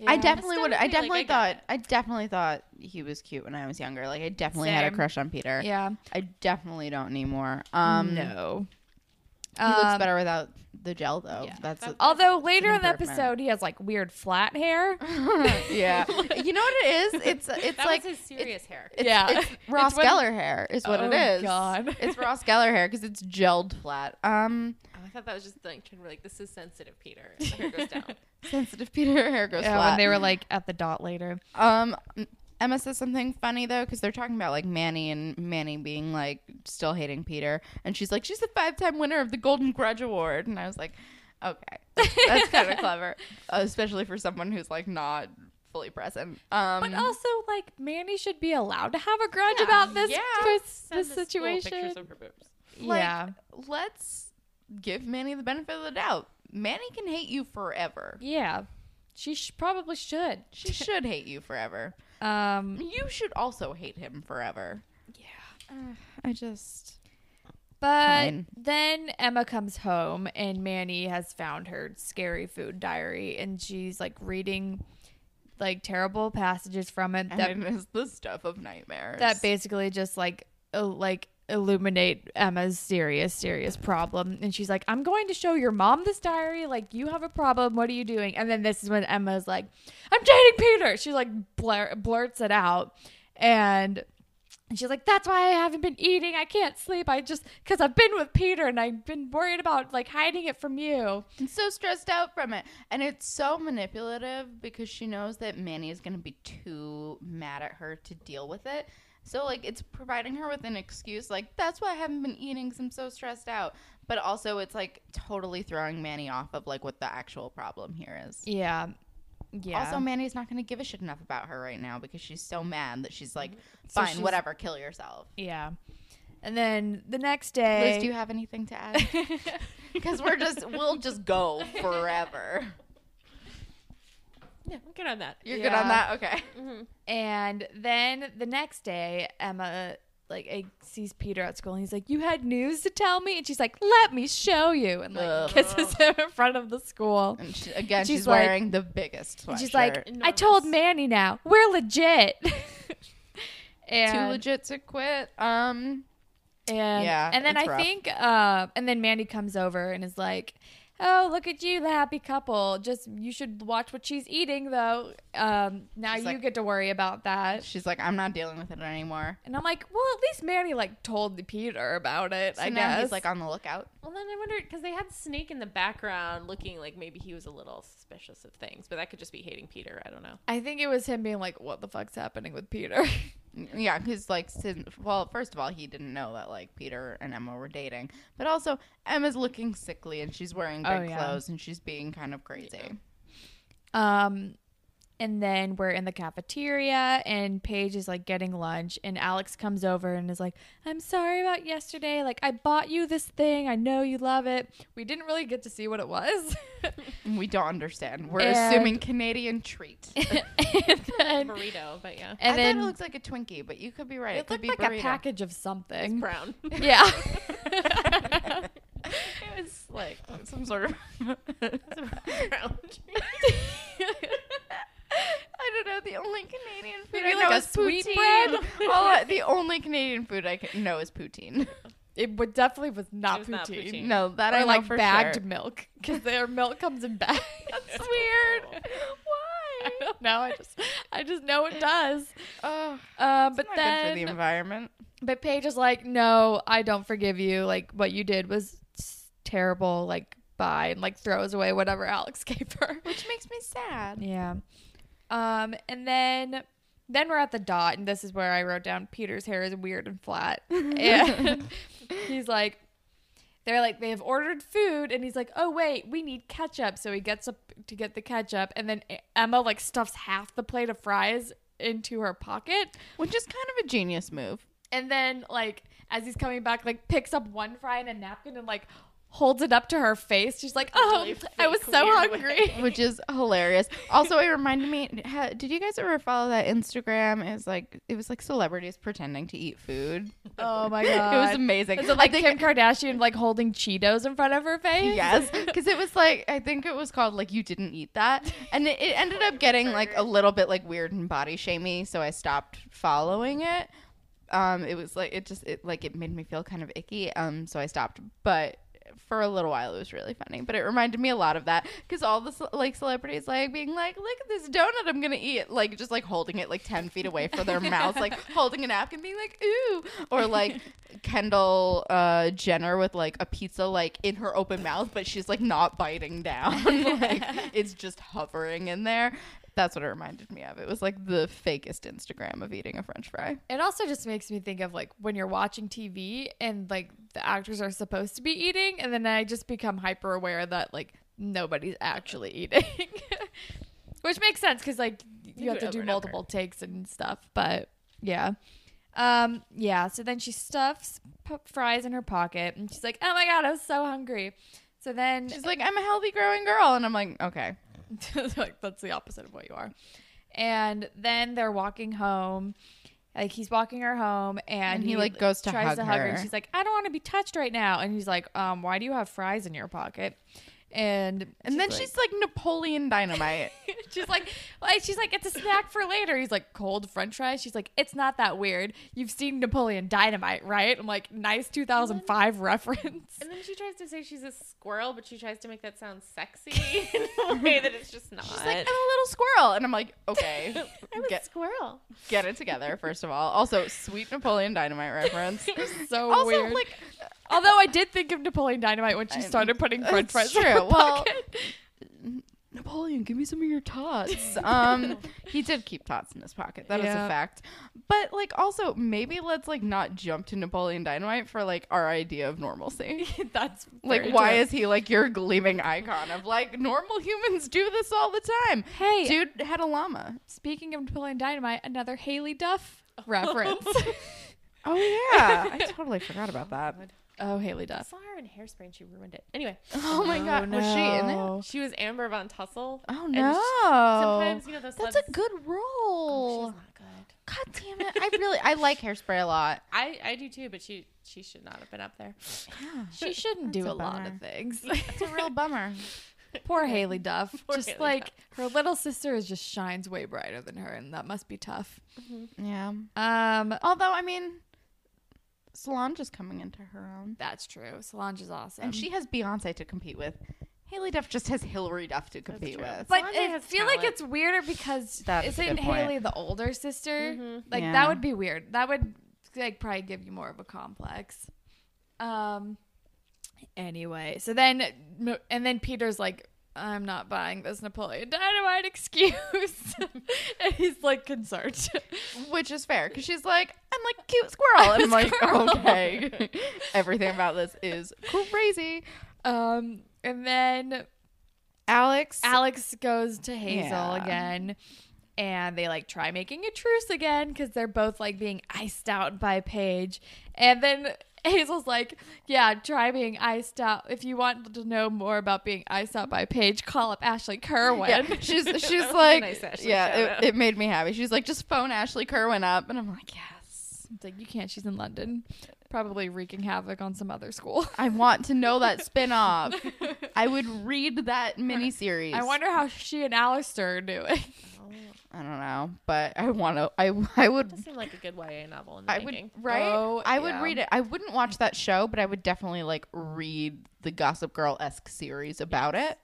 I definitely would. would I be like, definitely I thought. I definitely thought he was cute when I was younger. Like I definitely had a crush on Peter. Yeah. I definitely don't anymore. Um, no. He looks Um, better without the gel, though. yeah, That's that- Although later in the improvement. episode, he has like weird flat hair. yeah. You know what it is? It's it's that like was his serious hair. it's, Yeah. it's Ross It's when- Geller hair is what it Oh, is. God. it's Ross Geller hair because it's gelled flat. Um, Oh, I thought that was just like trying to be like, this is sensitive, Peter. The hair goes down. sensitive Peter hair goes Yeah, flat. when they were like at the dot later. Um, Emma says something funny though because they're talking about like Manny and Manny being like still hating Peter, and she's like, she's the five-time winner of the Golden Grudge Award, and I was like, okay, that's kind of clever, uh, especially for someone who's like not fully present. Um, But also, like, Manny should be allowed to have a grudge Yeah. about this Yeah. this, this situation. Pictures of her boobs. like, yeah, let's give Manny the benefit of the doubt. Manny can hate you forever. yeah, she sh- probably should. She should hate you forever. Um, You should also hate him forever. yeah. I just But Fine. then Emma comes home and Manny has found her scary food diary and she's like reading like terrible passages from it and that it is the stuff of nightmares. that basically just like il- like illuminate Emma's serious serious problem and she's like I'm going to show your mom this diary like you have a problem what are you doing and then this is when Emma's like I'm dating Peter she like blur- blurts it out and and she's like, "That's why I haven't been eating. I can't sleep. I just because I've been with Peter and I've been worried about like hiding it from you." and so stressed out from it. And it's so manipulative because she knows that Manny is going to be too mad at her to deal with it. So like it's providing her with an excuse like that's why I haven't been eating 'cause I'm so stressed out. But also it's like totally throwing Manny off of like what the actual problem here is. Yeah, yeah. Also, Manny's not going to give a shit enough about her right now because she's so mad that she's like, mm-hmm. So fine, she's- whatever, kill yourself. yeah. And then the next day, Liz, do you have anything to add? Because we're just, we'll just go forever. Yeah, I'm good on that. You're good on that? Okay. and then the next day, Emma like sees Peter at school and he's like, "You had news to tell me," and she's like, "Let me show you," and like Ugh. kisses him in front of the school. And she, again, She's she's, like- wearing the biggest sweatshirt. she's like, "I told Manny now. We're legit." and too legit to quit. Um, And Yeah, and then I rough. think uh and then Mandy comes over and is like, "Oh, look at you, the happy couple. Just you should watch what she's eating though. Um now She's you like- get to worry about that." she's like, I'm not dealing with it anymore. And I'm like, "Well, at least Mandy like told Peter about it, So I now guess." he's like on the lookout. Well, then I wonder because they had Snake in the background, looking like maybe he was a little suspicious of things, but that could just be hating Peter. I don't know. I think it was him being like, "What the fuck's happening with Peter?" Yeah, because like, since, well, first of all, he didn't know that like Peter and Emma were dating, but also Emma's looking sickly and she's wearing big Oh, yeah. clothes and she's being kind of crazy. um And then we're in the cafeteria, and Paige is like getting lunch, and Alex comes over and is like, "I'm sorry about yesterday. Like, I bought you this thing. I know you love it. We didn't really get to see what it was." We don't understand. We're And- assuming Canadian treat. then, burrito, but yeah, and I then thought it looks like a Twinkie, but you could be right. It, it could be like burrito. a package of it's something. brown. Yeah. it was like some sort of. brown. I don't. The only Canadian food Maybe I like know a is sweet poutine. All I- the only Canadian food I can, know is poutine. it would definitely was not It was not poutine. poutine. No, that I or know like for bagged sure. milk because their milk comes in bags. That's weird. I Why? don't know. I just I just know it does. Oh, Um, but but not good for the environment. but Paige is like, no, I don't forgive you. Like what you did was terrible. Like bye, and like throws away whatever Alex gave her. Which makes me sad. Yeah. Um, and then then we're at the dot, and this is where I wrote down Peter's hair is weird and flat. And he's like, they're like, they have ordered food, and he's like, oh wait, we need ketchup. So he gets up to get the ketchup, and then Emma like stuffs half the plate of fries into her pocket, Which is kind of a genius move. and then like as he's coming back, like picks up one fry and a napkin and like holds it up to her face. She's like, oh, really I was so weird hungry. which is hilarious. Also, it reminded me. ha- Did you guys ever follow that Instagram? It was like it was like celebrities pretending to eat food. Oh my god, It was amazing. Is it like think- Kim Kardashian like holding Cheetos in front of her face? Yes, because it was like I think it was called like you didn't eat that, and it, it ended up getting like a little bit like weird and body shamey, so I stopped following it. Um, it was like it just it like it made me feel kind of icky, um, so I stopped. But for a little while, it was really funny. But it reminded me a lot of that because all the ce- like celebrities like being like, "Look at this donut, I'm gonna eat," like just like holding it like ten feet away from their mouths, like holding a napkin, being like, "Ooh," or like Kendall uh, Jenner with like a pizza like in her open mouth, but she's like not biting down. like it's just hovering in there. That's what it reminded me of. It was like the fakest Instagram of eating a French fry. It also just makes me think of like when you're watching TV and like the actors are supposed to be eating, and then I just become hyper aware that like nobody's actually eating, which makes sense because like you, You have to do over and over. multiple takes and stuff. But yeah, um, yeah. So then she stuffs p- fries in her pocket, and she's like, "Oh my god, I was so hungry." So then She's like, I'm a healthy growing girl, and I'm like, okay. like that's the opposite of what you are. And then they're walking home. Like he's walking her home, and, And he, like, goes to tries hug to hug her. her. And she's like, "I don't want to be touched right now." And he's like, "Um, why do you have fries in your pocket?" And And then she's like Napoleon Dynamite. she's like, like she's like, it's a snack for later. He's like, cold French fries. She's like, it's not that weird. You've seen Napoleon Dynamite, right? I'm like, nice 2005 reference. And then she tries to say she's a squirrel, but she tries to make that sound sexy in a way that it's just not. She's like, I'm a little squirrel, and I'm like, okay, I'm a get squirrel. get it together. First of all, also sweet Napoleon Dynamite reference. so also, weird. like, Although I did think of Napoleon Dynamite when she started putting French fries true. in her Well, pocket. Napoleon, give me some of your tots. Um, he did keep tots in his pocket. That is Yeah. a fact. But like, also maybe let's like not jump to Napoleon Dynamite for like our idea of normalcy. That's Like, very why true. is he like your gleaming icon of like normal humans do this all the time? Hey, Dude had a llama. speaking of Napoleon Dynamite, another Haylie Duff reference. Oh yeah, I totally forgot about that. Oh, Haylie I Duff. saw her in Hairspray and she ruined it. Anyway, Oh my god, was she in it? she was Amber Von Tussle. Oh And no! Sometimes, you know, those That's a good Oh, role. she's not good. God damn it! I really I like Hairspray a lot. I, I do too, but she she should not have been up there. Yeah, She shouldn't do a a lot bummer. of things. it's a real bummer. Poor Haylie Duff. Poor just Haylie like her little sister is just shines way brighter than her, and that must be tough. Yeah. Um, Although I mean, Solange is coming into her own, that's true. Solange is awesome, and she has Beyonce to compete with. Haylie Duff just has Hilary Duff to compete with. But Solange I has feel like it's weirder because That's a isn't good point. Haylie the older sister? Mhm. Like Yeah. that would be weird. That would like probably give you more of a complex. Um. Anyway, so then and then Peter's like, "I'm not buying this Napoleon Dynamite excuse," and he's like concerned. Which is fair because she's like, I'm like a cute squirrel, and I'm like, Squirrel. okay, everything about this is crazy. Um, and then Alex. Alex goes to Hazel Yeah. again, and they like try making a truce again because they're both like being iced out by Paige. And then Hazel's like, "Yeah, try being iced out. If you want to know more about being iced out by Paige, call up Ashley Kerwin." Yeah, she's she's like, nice yeah, it, it made me happy. She's like, just phone Ashley Kerwin up, and I'm like, yes, It's like you can't. She's in London, probably wreaking havoc on some other school. I want to know that spinoff. I would read that miniseries. I wonder how she and Alistair are doing. I don't know, but I want to. I I would. That seemed like a good YA novel in the I would making. right. Oh, I would yeah. read it. I wouldn't watch that show, but I would definitely like read the Gossip Girl esque series about it.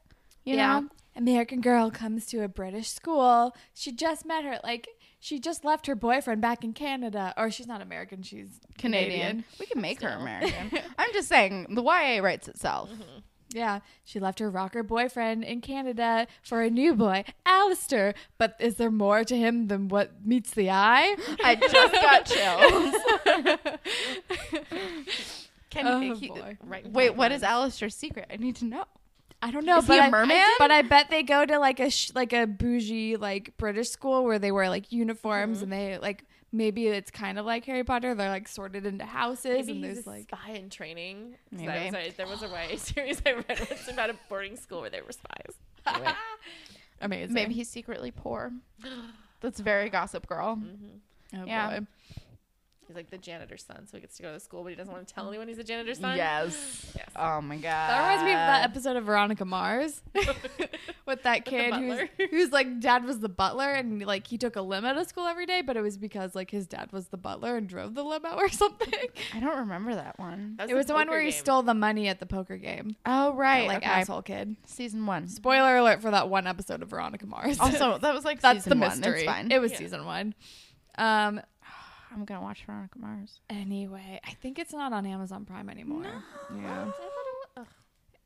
You know, American girl comes to a British school. She just met her like she just left her boyfriend back in Canada. Or she's not American, she's Canadian. Canadian. We can make her American. I'm just saying the YA writes itself. Mm-hmm. Yeah, she left her rocker boyfriend in Canada for a new boy, Alistair. But is there more to him than what meets the eye? I just got chills. Can Oh, he, boy. Right. wait? What is Alistair's secret? I need to know. I don't know, Is he but a I- merman? but I bet they go to like a sh- like a bougie like British school where they wear like uniforms mm-hmm. and they like maybe it's kind of like Harry Potter. They're like sorted into houses Maybe and he's there's a like spy in training. Maybe. Was a, there was a YA series I read once about a boarding school where they were spies. Anyway. amazing. Maybe he's secretly poor. That's very Gossip Girl. Mm-hmm. oh, yeah. boy. He's like the janitor's son, so he gets to go to school, but he doesn't want to tell anyone he's a janitor's son. Yes. Yes. Oh my god. That reminds me of that episode of Veronica Mars with that kid who's, who's like dad was the butler and like he took a limo to school every day, but it was because like his dad was the butler and drove the limo or something. I don't remember that one. That's it was the one poker where he stole the money at the poker game. Oh right. That, like okay. asshole kid. Season one. Spoiler alert for that one episode of Veronica Mars. Also, that was like that's season the one. mystery. It's fine. It was Yeah. season one. Um. I'm gonna watch Veronica Mars. Anyway, I think it's not on Amazon Prime anymore. Yeah. I thought it was, ugh.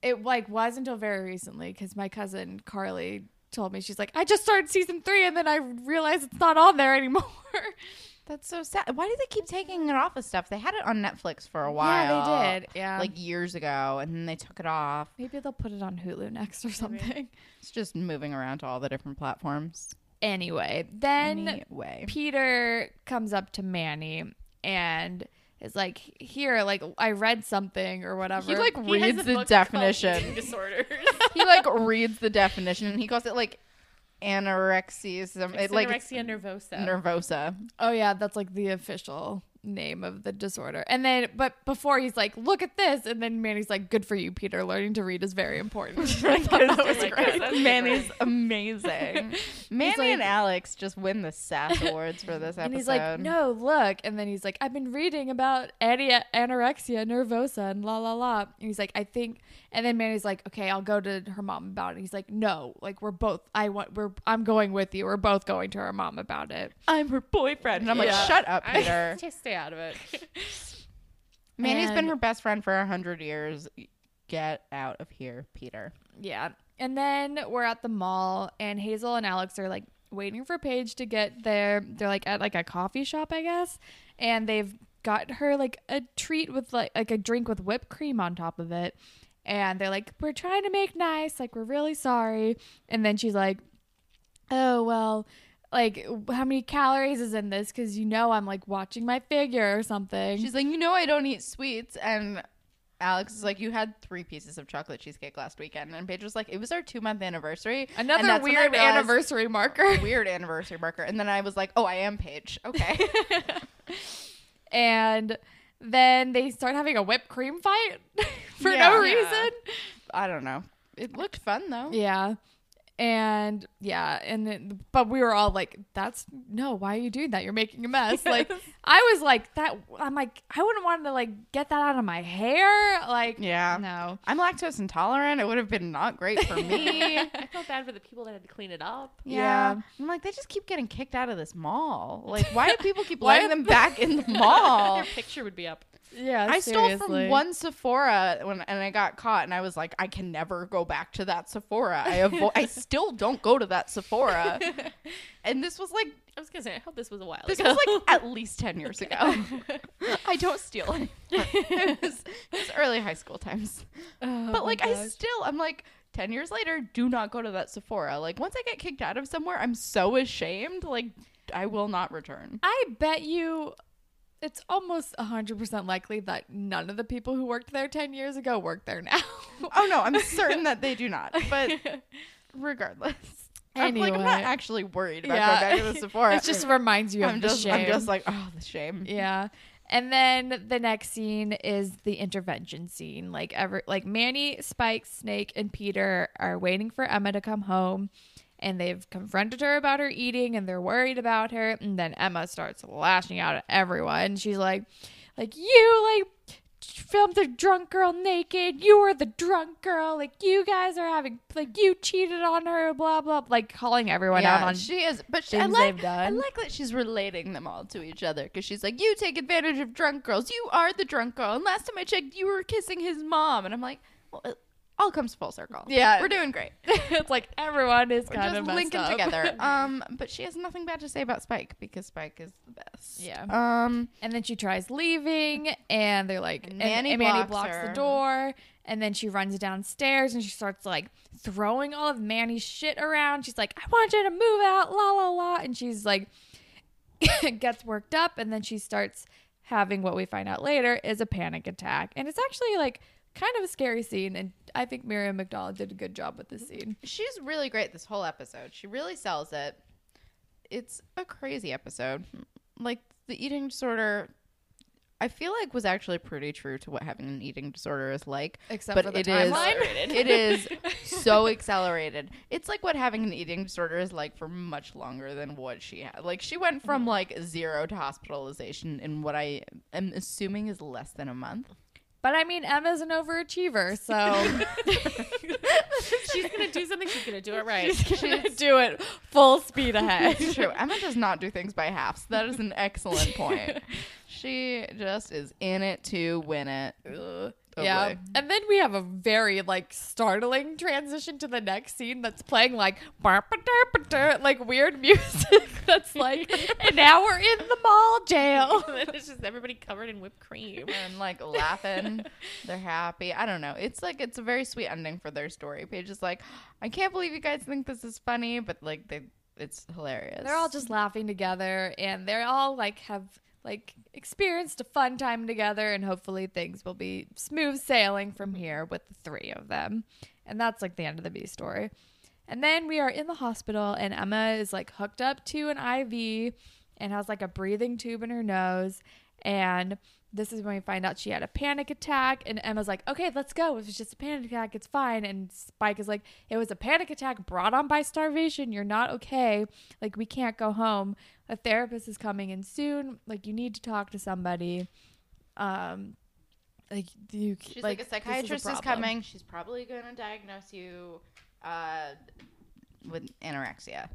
It like was until very recently because my cousin Carly told me she's like, I just started season three and then I realized it's not on there anymore. That's so sad. Why do they keep taking it off of stuff? They had it on Netflix for a while. Yeah, they did. Yeah, Like years ago, and then they took it off. maybe they'll put it on Hulu next or something. It's just moving around to all the different platforms. Anyway, then anyway, Peter comes up to Manny and is like, "Here, like I read something or whatever." he like He reads the definition. Disorders. he like reads the definition, and he calls it like anorexia. Some It's it, like anorexia nervosa. nervosa. Oh yeah, that's like the official name of the disorder. And then, but before he's like, "Look at this," and then Manny's like, "Good for you, Peter. Learning to read is very important." I thought that was my God, great. that's Manny's great. amazing. Manny like- and Alex just win the sass awards for this episode. And he's like, "No, look." And then he's like, "I've been reading about ani- anorexia nervosa and la la la." And he's like, "I think." And then Manny's like, "Okay, I'll go to her mom about it." He's like, "No, like we're both. I want. We're. I'm going with you. We're both going to her mom about it." I'm her boyfriend. And I'm like, shut up, I- Peter. Just stay out of it. Manny's been her best friend for a hundred years. Get out of here, Peter. Yeah. And then we're at the mall, and Hazel and Alex are like waiting for Paige to get there. They're like at like a coffee shop, I guess, and they've got her like a treat with like like a drink with whipped cream on top of it. And they're like, "We're trying to make nice. Like, we're really sorry." And then she's like, "Oh well." Like how many calories is in this? Because you know I'm like watching my figure or something. She's like, you know, I don't eat sweets, and Alex is like, you had three pieces of chocolate cheesecake last weekend, and Paige was like, it was our two month anniversary. Another weird realized- anniversary marker. Weird anniversary marker, and then I was like, oh, I am Paige. Okay. and then they start having a whipped cream fight for Yeah. no Yeah. reason. I don't know. It looked fun though. Yeah. And yeah, and then, but we were all like, "That's no, why are you doing that? You're making a mess." Like I was like that. I'm like, I wouldn't want to like get that out of my hair. Like, Yeah. no, I'm lactose intolerant. It would have been not great for me. I felt bad for the people that had to clean it up. Yeah. Yeah. I'm like, they just keep getting kicked out of this mall. Like, why do people keep Why letting them back in the mall? Their picture would be up. Yeah. I stole from one Sephora when and I got caught and I was like, I can never go back to that Sephora. I avo- I still don't go to that Sephora. and this was like I was gonna say, I hope this was a while this ago. was like at least ten years ago. I don't steal anymore. it, was, it was early high school times. Oh but like I still I'm like 10 years later, do not go to that Sephora. Like, once I get kicked out of somewhere, I'm so ashamed. Like, I will not return. I bet you it's almost 100% likely that none of the people who worked there 10 years ago work there now. Oh, no, I'm certain that they do not. But regardless. I'm like, I'm not actually worried about Yeah. going back to the Sephora. it just reminds you of I'm the just, shame. I'm just like, oh, the shame. Yeah. And then the next scene is the intervention scene. Like ever like Manny, Spike, Snake, and Peter are waiting for Emma to come home and they've confronted her about her eating and they're worried about her. And then Emma starts lashing out at everyone. She's like like you like filmed the drunk girl naked. You were the drunk girl. Like you guys are having like you cheated on her, blah blah like calling everyone out Yeah, on she is, but she, I like, I like that she's relating them all to each other because she's like, "You take advantage of drunk girls. You are the drunk girl." And last time I checked, you were kissing his mom, and I'm like, "Well, all comes full circle. Yeah. we're doing great. it's like everyone is We're kind just of linking up. together." Um, but she has nothing bad to say about Spike because Spike is the best. Yeah. Um, And then she tries leaving, and they're like, And and, Manny and Manny blocks blocks her. the door. And then she runs downstairs and she starts like throwing all of Manny's shit around. She's like, I want you to move out, la la la. And she's like, gets worked up, and then she starts having what we find out later is a panic attack. And it's actually like kind of a scary scene. And I think Miriam McDonald did a good job with this scene. she's really great this whole episode. She really sells it. It's a crazy episode. Like the eating disorder I feel like was actually pretty true to what having an eating disorder is like. Except but for the it is timeline. it is so accelerated. It's like what having an eating disorder is like for much longer than what she had. Like she went from mm-hmm. like zero to hospitalization in what I am assuming is less than a month. But I mean, Emma's an overachiever, so she's gonna do something. She's gonna do it right. she's gonna do it full speed ahead. It's true. Emma does not do things by halves. That is an excellent point. She just is in it to win it. Ugh. Oh, yeah. boy. And then we have a very like startling transition to the next scene that's playing like "Barp-a-derp-a-der," like weird music that's like and now we're in the mall jail. and it's just everybody covered in whipped cream. and like laughing. They're happy. I don't know. It's like it's a very sweet ending for their story. Paige is like, I can't believe you guys think this is funny, but like they, it's hilarious. They're all just laughing together and they're all like have like experienced a fun time together and hopefully things will be smooth sailing from mm-hmm. here with the three of them. And that's like the end of the B story. And then we are in the hospital and Emma is like hooked up to an IV and has like a breathing tube in her nose and this is when we find out she had a panic attack and Emma's like, "Okay, let's go. If it's just a panic attack, it's fine." And Spike is like, "It was a panic attack brought on by starvation. You're not okay. Like we can't go home. A therapist is coming in soon. Like you need to talk to somebody." Um like you She's like, a psychiatrist is, problem. coming. She's probably going to diagnose you uh, with anorexia.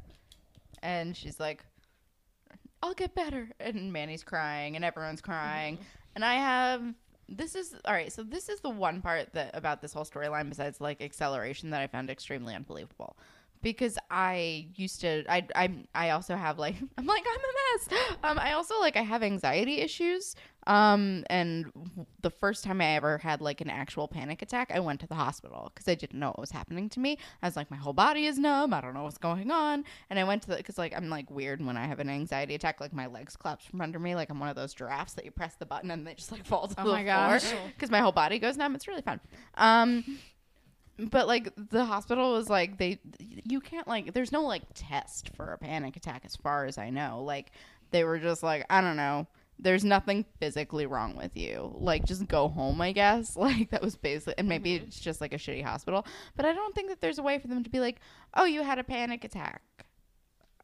And she's like, I'll get better. And Manny's crying and everyone's crying. And I have this is all right. So this is the one part that about this whole storyline besides like acceleration that I found extremely unbelievable. Because I used to, I, I, I also have like, I'm like, I'm a mess. Um, I also like, I have anxiety issues. Um, and the first time I ever had like an actual panic attack, I went to the hospital because I didn't know what was happening to me. I was like, my whole body is numb. I don't know what's going on. And I went to the, because like, I'm like weird when I have an anxiety attack, like my legs collapse from under me. Like I'm one of those giraffes that you press the button and they just like fall to Oh the my gosh. floor because my whole body goes numb. It's really fun. Um, but like the hospital was like they you can't like there's no like test for a panic attack as far as I know. Like they were just like I don't know. There's nothing physically wrong with you. Like just go home, I guess. Like that was basically and maybe mm-hmm. it's just like a shitty hospital, but I don't think that there's a way for them to be like, "Oh, you had a panic attack."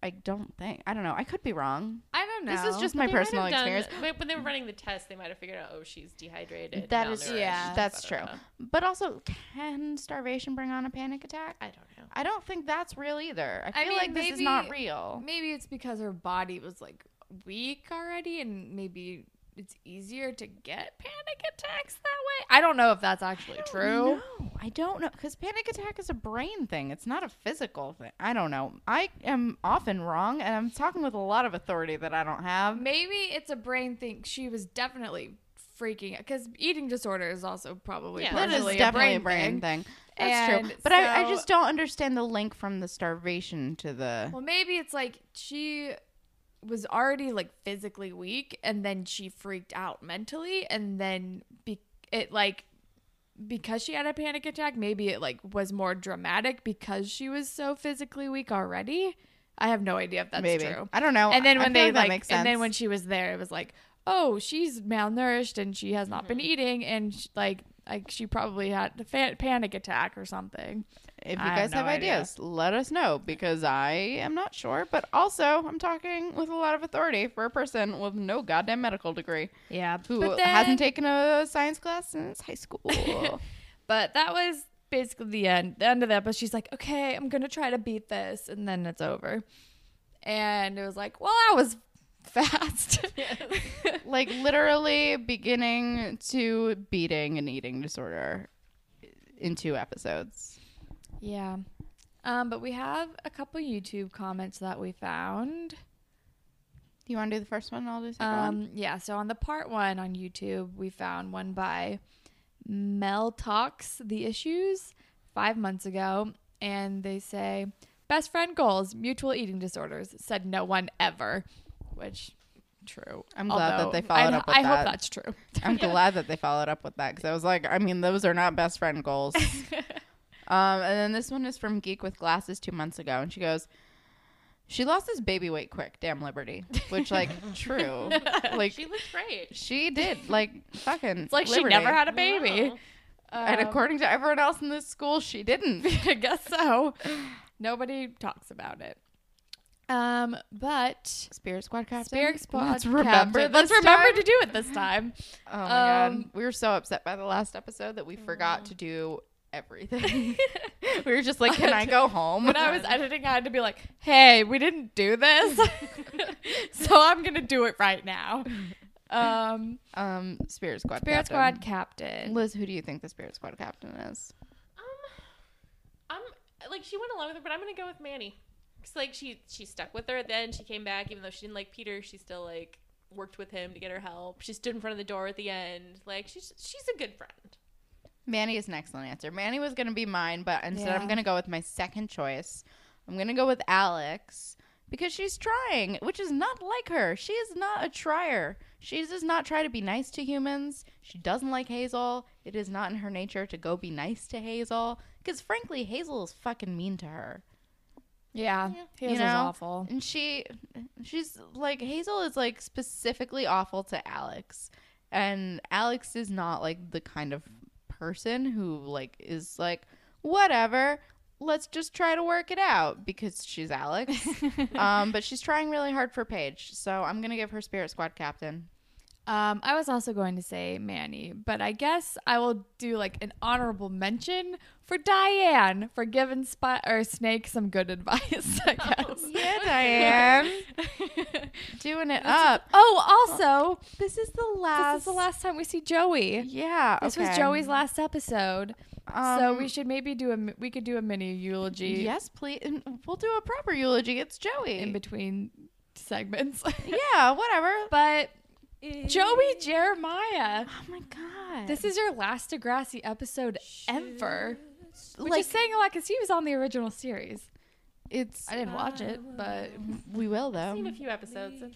I don't think. I don't know. I could be wrong. I don't know. This is just But my they might have personal done- experience. But when they were running the test, they might have figured out, oh, she's dehydrated. That is malnourished, yeah, that's true. But also, can starvation bring on a panic attack? I don't know. I don't think that's real either. I I feel mean, like this is not maybe- real. maybe it's because her body was like weak already and maybe it's easier to get panic attacks that way. I don't know if that's actually true. No, I don't know because panic attack is a brain thing. It's not a physical thing. I don't know. I am often wrong, and I'm talking with a lot of authority that I don't have. Maybe it's a brain thing. She was definitely freaking out because eating disorder is also probably Yeah. That is definitely a a brain thing. thing. That's And true. But I, I just don't understand the link from the starvation to the. Well, maybe it's like she was already like physically weak and then she freaked out mentally and then be- it like because she had a panic attack, maybe it like was more dramatic because she was so physically weak already. I have no idea if that's maybe true. I don't know. And then when they that like, and then when she was there, it was like, oh, she's malnourished and she has not been mm-hmm. eating, and sh like, like she probably had a fa- panic attack or something. If you I have guys no have, idea. ideas, let us know because I am not sure. But also, I'm talking with a lot of authority for a person with no goddamn medical degree Yeah, who then, hasn't taken a science class since high school. But that was basically the end. The end of that. But She's like, okay, I'm gonna try to beat this, and then it's over. And it was like, well, I was fast. like literally beginning to beating an eating disorder in two episodes. Yeah. Um, but we have a couple YouTube comments that we found. Do you want to do the first one? I'll do the second one. Um, yeah, so on the part one on YouTube, we found one by Mel Talks the Issues five months ago, and they say best friend goals, mutual eating disorders. Said no one ever, which true. I'm glad that they followed I, up with I that. hope that's true. I'm glad that they followed up with that because I was like, I mean, those are not best friend goals. um, and then this one is from Geek with Glasses two months ago, and she goes, "She lost this baby weight quick, damn Liberty." Which, like, true. Like, she looked great. she did, like, fucking. It's like she never had a baby. Wow. And Um, according to everyone else in this school, she didn't. I guess so. Nobody talks about it. Um, but Spirit Squad captain. Spirit Squad. Let's remember. Captain. Let's this remember time. to do it this time. Oh my god, Um, we were so upset by the last episode that we forgot to do everything. we were just like, "Can I go home?" when I was editing, I had to be like, "Hey, we didn't do this, so I'm gonna do it right now." Um, um, Spirit Squad. Spirit captain. Squad captain. Liz, who do you think the Spirit Squad captain is? Um, I'm like she went along with her, but I'm gonna go with Manny. Cause like she she stuck with her Then. She came back, even though she didn't like Peter. She still like worked with him to get her help. She stood in front of the door at the end. Like she's she's a good friend. Manny is an excellent answer. Manny was going to be mine, but instead Yeah. I'm going to go with my second choice. I'm going to go with Alex because she's trying, which is not like her. She is not a trier. She does not try to be nice to humans. She doesn't like Hazel. It is not in her nature to go be nice to Hazel because frankly, Hazel is fucking mean to her. Yeah, he was know? awful. And she she's like Hazel is like specifically awful to Alex. And Alex is not like the kind of person who like is like whatever, let's just try to work it out because she's Alex. um but she's trying really hard for Paige. So I'm going to give her Spirit Squad captain. Um, I was also going to say Manny, but I guess I will do like an honorable mention for Diane for giving Spot or Snake some good advice. I guess. Yeah, Diane. Doing it up. oh, also, This is the last this is the last time we see Joey. Yeah, This was Joey's last episode, so Um, we should maybe do a we could do a mini eulogy. Yes, please. And we'll do a proper eulogy. It's Joey. in between segments. yeah, whatever. but Joey Jeremiah, Oh my god. this is your last Degrassi episode ever. Which like is saying a lot because he was on the original series. it's I didn't watch it, but we will though. I've seen a few episodes. It's,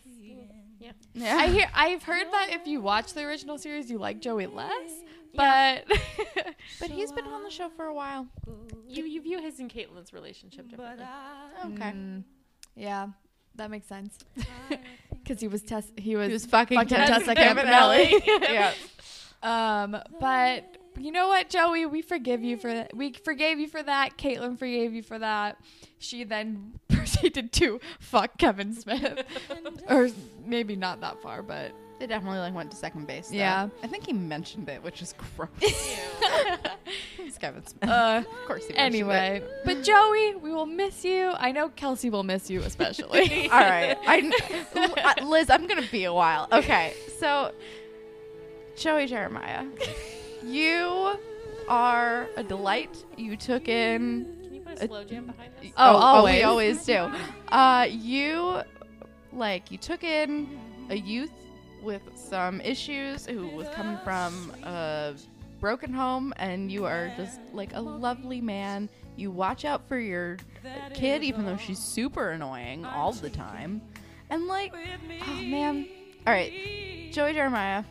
yeah. Yeah. I hear I've heard that if you watch the original series, you like Joey less. But but he's been on the show for a while. You you view his and Caitlin's relationship differently. Okay. Mm, yeah, that makes sense. Because he was test he was, He was fucking fucking Tessa Tessa Campanelli. Campanelli. yeah. Um, but you know what, Joey? We forgive you for we forgave you for that. Caitlin forgave you for that. She then proceeded to fuck Kevin Smith, or maybe not that far, but They definitely like went to second base. though. Yeah. I think he mentioned it, which is gross. It's Kevin Smith. uh, of course he mentioned anyway. But Joey, we will miss you. I know Kelsey will miss you especially. All right. I, uh, Liz, I'm gonna be a while. Okay. So, Joey Jeremiah, you are a delight. You took in Can you put a slow jam behind this? Oh, we always. always do. Uh, you like you took in a youth with some issues who was coming from a broken home and you are just like a lovely man. You watch out for your kid, even though she's super annoying all the time. And like, oh man. All right, Joey Jeremiah,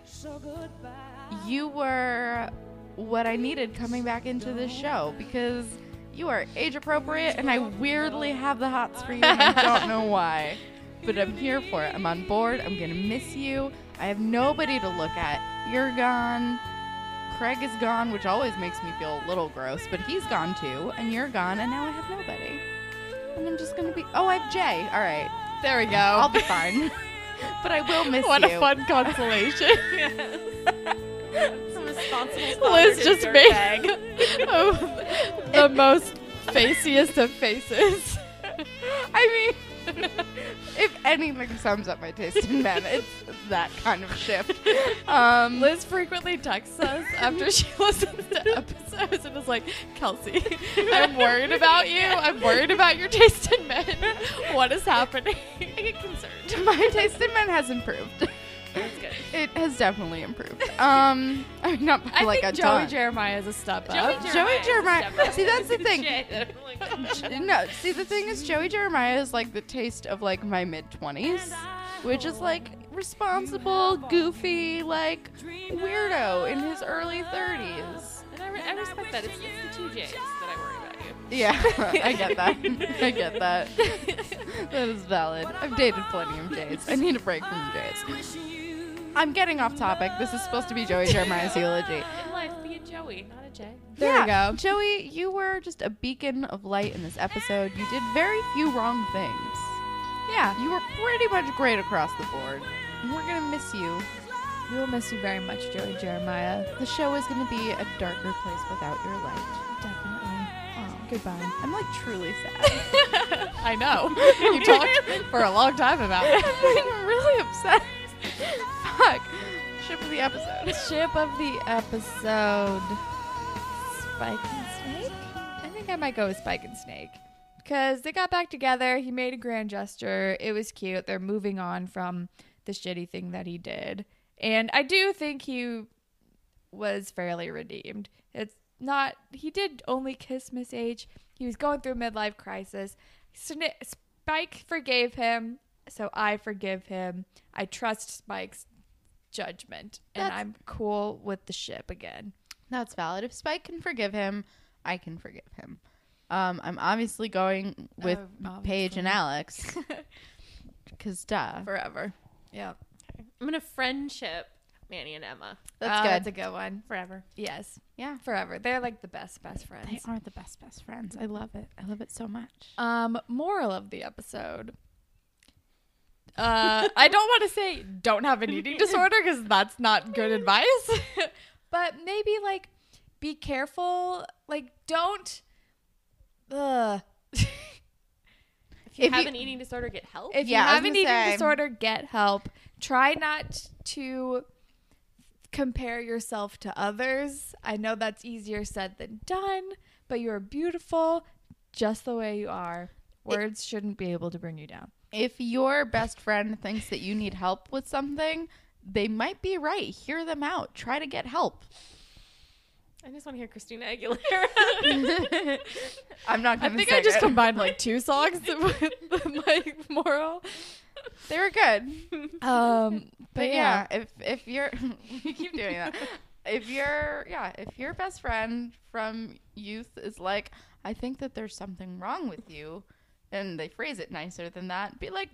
you were what I needed coming back into this show because you are age appropriate and I weirdly have the hots for you and I don't know why. But I'm here for it. I'm on board. I'm going to miss you. I have nobody to look at. You're gone. Craig is gone, which always makes me feel a little gross, but he's gone too, and you're gone, and now I have nobody. And I'm just gonna be. Oh, I have Jay. All right, There we go. I'll be fine. but I will miss what you. What a fun consolation. Some Liz just made oh, the most faciest of faces. I mean, if anything sums up my taste in men, it's that kind of shift. Um, Liz frequently texts us after she listens to episodes and is like, Kelsey, I'm worried about you. I'm worried about your taste in men. What is happening? I get concerned. my taste in men has improved. It has definitely improved. Um, I mean, not by I like think a Joey ton. Jeremiah is a step Joey up. Jeremiah. is a Jeremiah- up. see, that's the thing. Shit. I'm like, no, see the thing is Joey Jeremiah is like the taste of like my mid twenties, which is like responsible, goofy, like weirdo in his early thirties. and I, re- I respect that. It's, it's the two J's that I worry about you. Yeah, I get that. I get that. that is valid. I've dated plenty of Jays. I need a break from Jays. I'm getting off topic. This is supposed to be Joey Jeremiah's eulogy. In life, be a Joey, not a Jay. There yeah, we go. Joey, you were just a beacon of light in this episode. You did very few wrong things. Yeah, You were pretty much great across the board. And we're gonna miss you. we will miss you very much, Joey Jeremiah. The show is gonna be a darker place without your light. Definitely. Oh, Goodbye. I'm like truly sad. I know. You talked for a long time about it. I'm really upset. Fuck. Ship of the episode. Ship of the episode Spike and Snake? I think I might go with Spike and Snake. Because they got back together. He made a grand gesture. It was cute. They're moving on from the shitty thing that he did. And I do think he was fairly redeemed. It's not, he did only kiss Miss H. He was going through a midlife crisis. Spike forgave him, so I forgive him. I trust Spike's judgment, and That's- I'm cool with the ship again. That's valid. If Spike can forgive him, I can forgive him. Um, I'm obviously going with Oh, Paige and. Alex. Because duh. Forever. Yeah. I'm gonna friendship Manny and Emma That's Uh, good. That's a good one. forever. Yes. yeah. Forever. They're like the best, best friends. They are the best best friends. I love it. I love it so much. Um, moral of the episode. Uh, I don't want to say don't have an eating disorder because that's not good advice. but maybe like be careful. Like don't. Ugh. If you If have you- an eating disorder, get help. If Yeah, you have an gonna eating say- disorder, get help. Try not to compare yourself to others. I know that's easier said than done, but you're beautiful just the way you are. Words shouldn't be able to bring you down. If your best friend thinks that you need help with something, they might be right. Hear them out. Try to get help. I just want to hear Christina Aguilera. I'm not I going to think I just it. combined like two songs with my moral. They were good. Um, But yeah, if if you're you keep doing that. If you're yeah, if your best friend from youth is like, I think that there's something wrong with you, and they phrase it nicer than that, be like,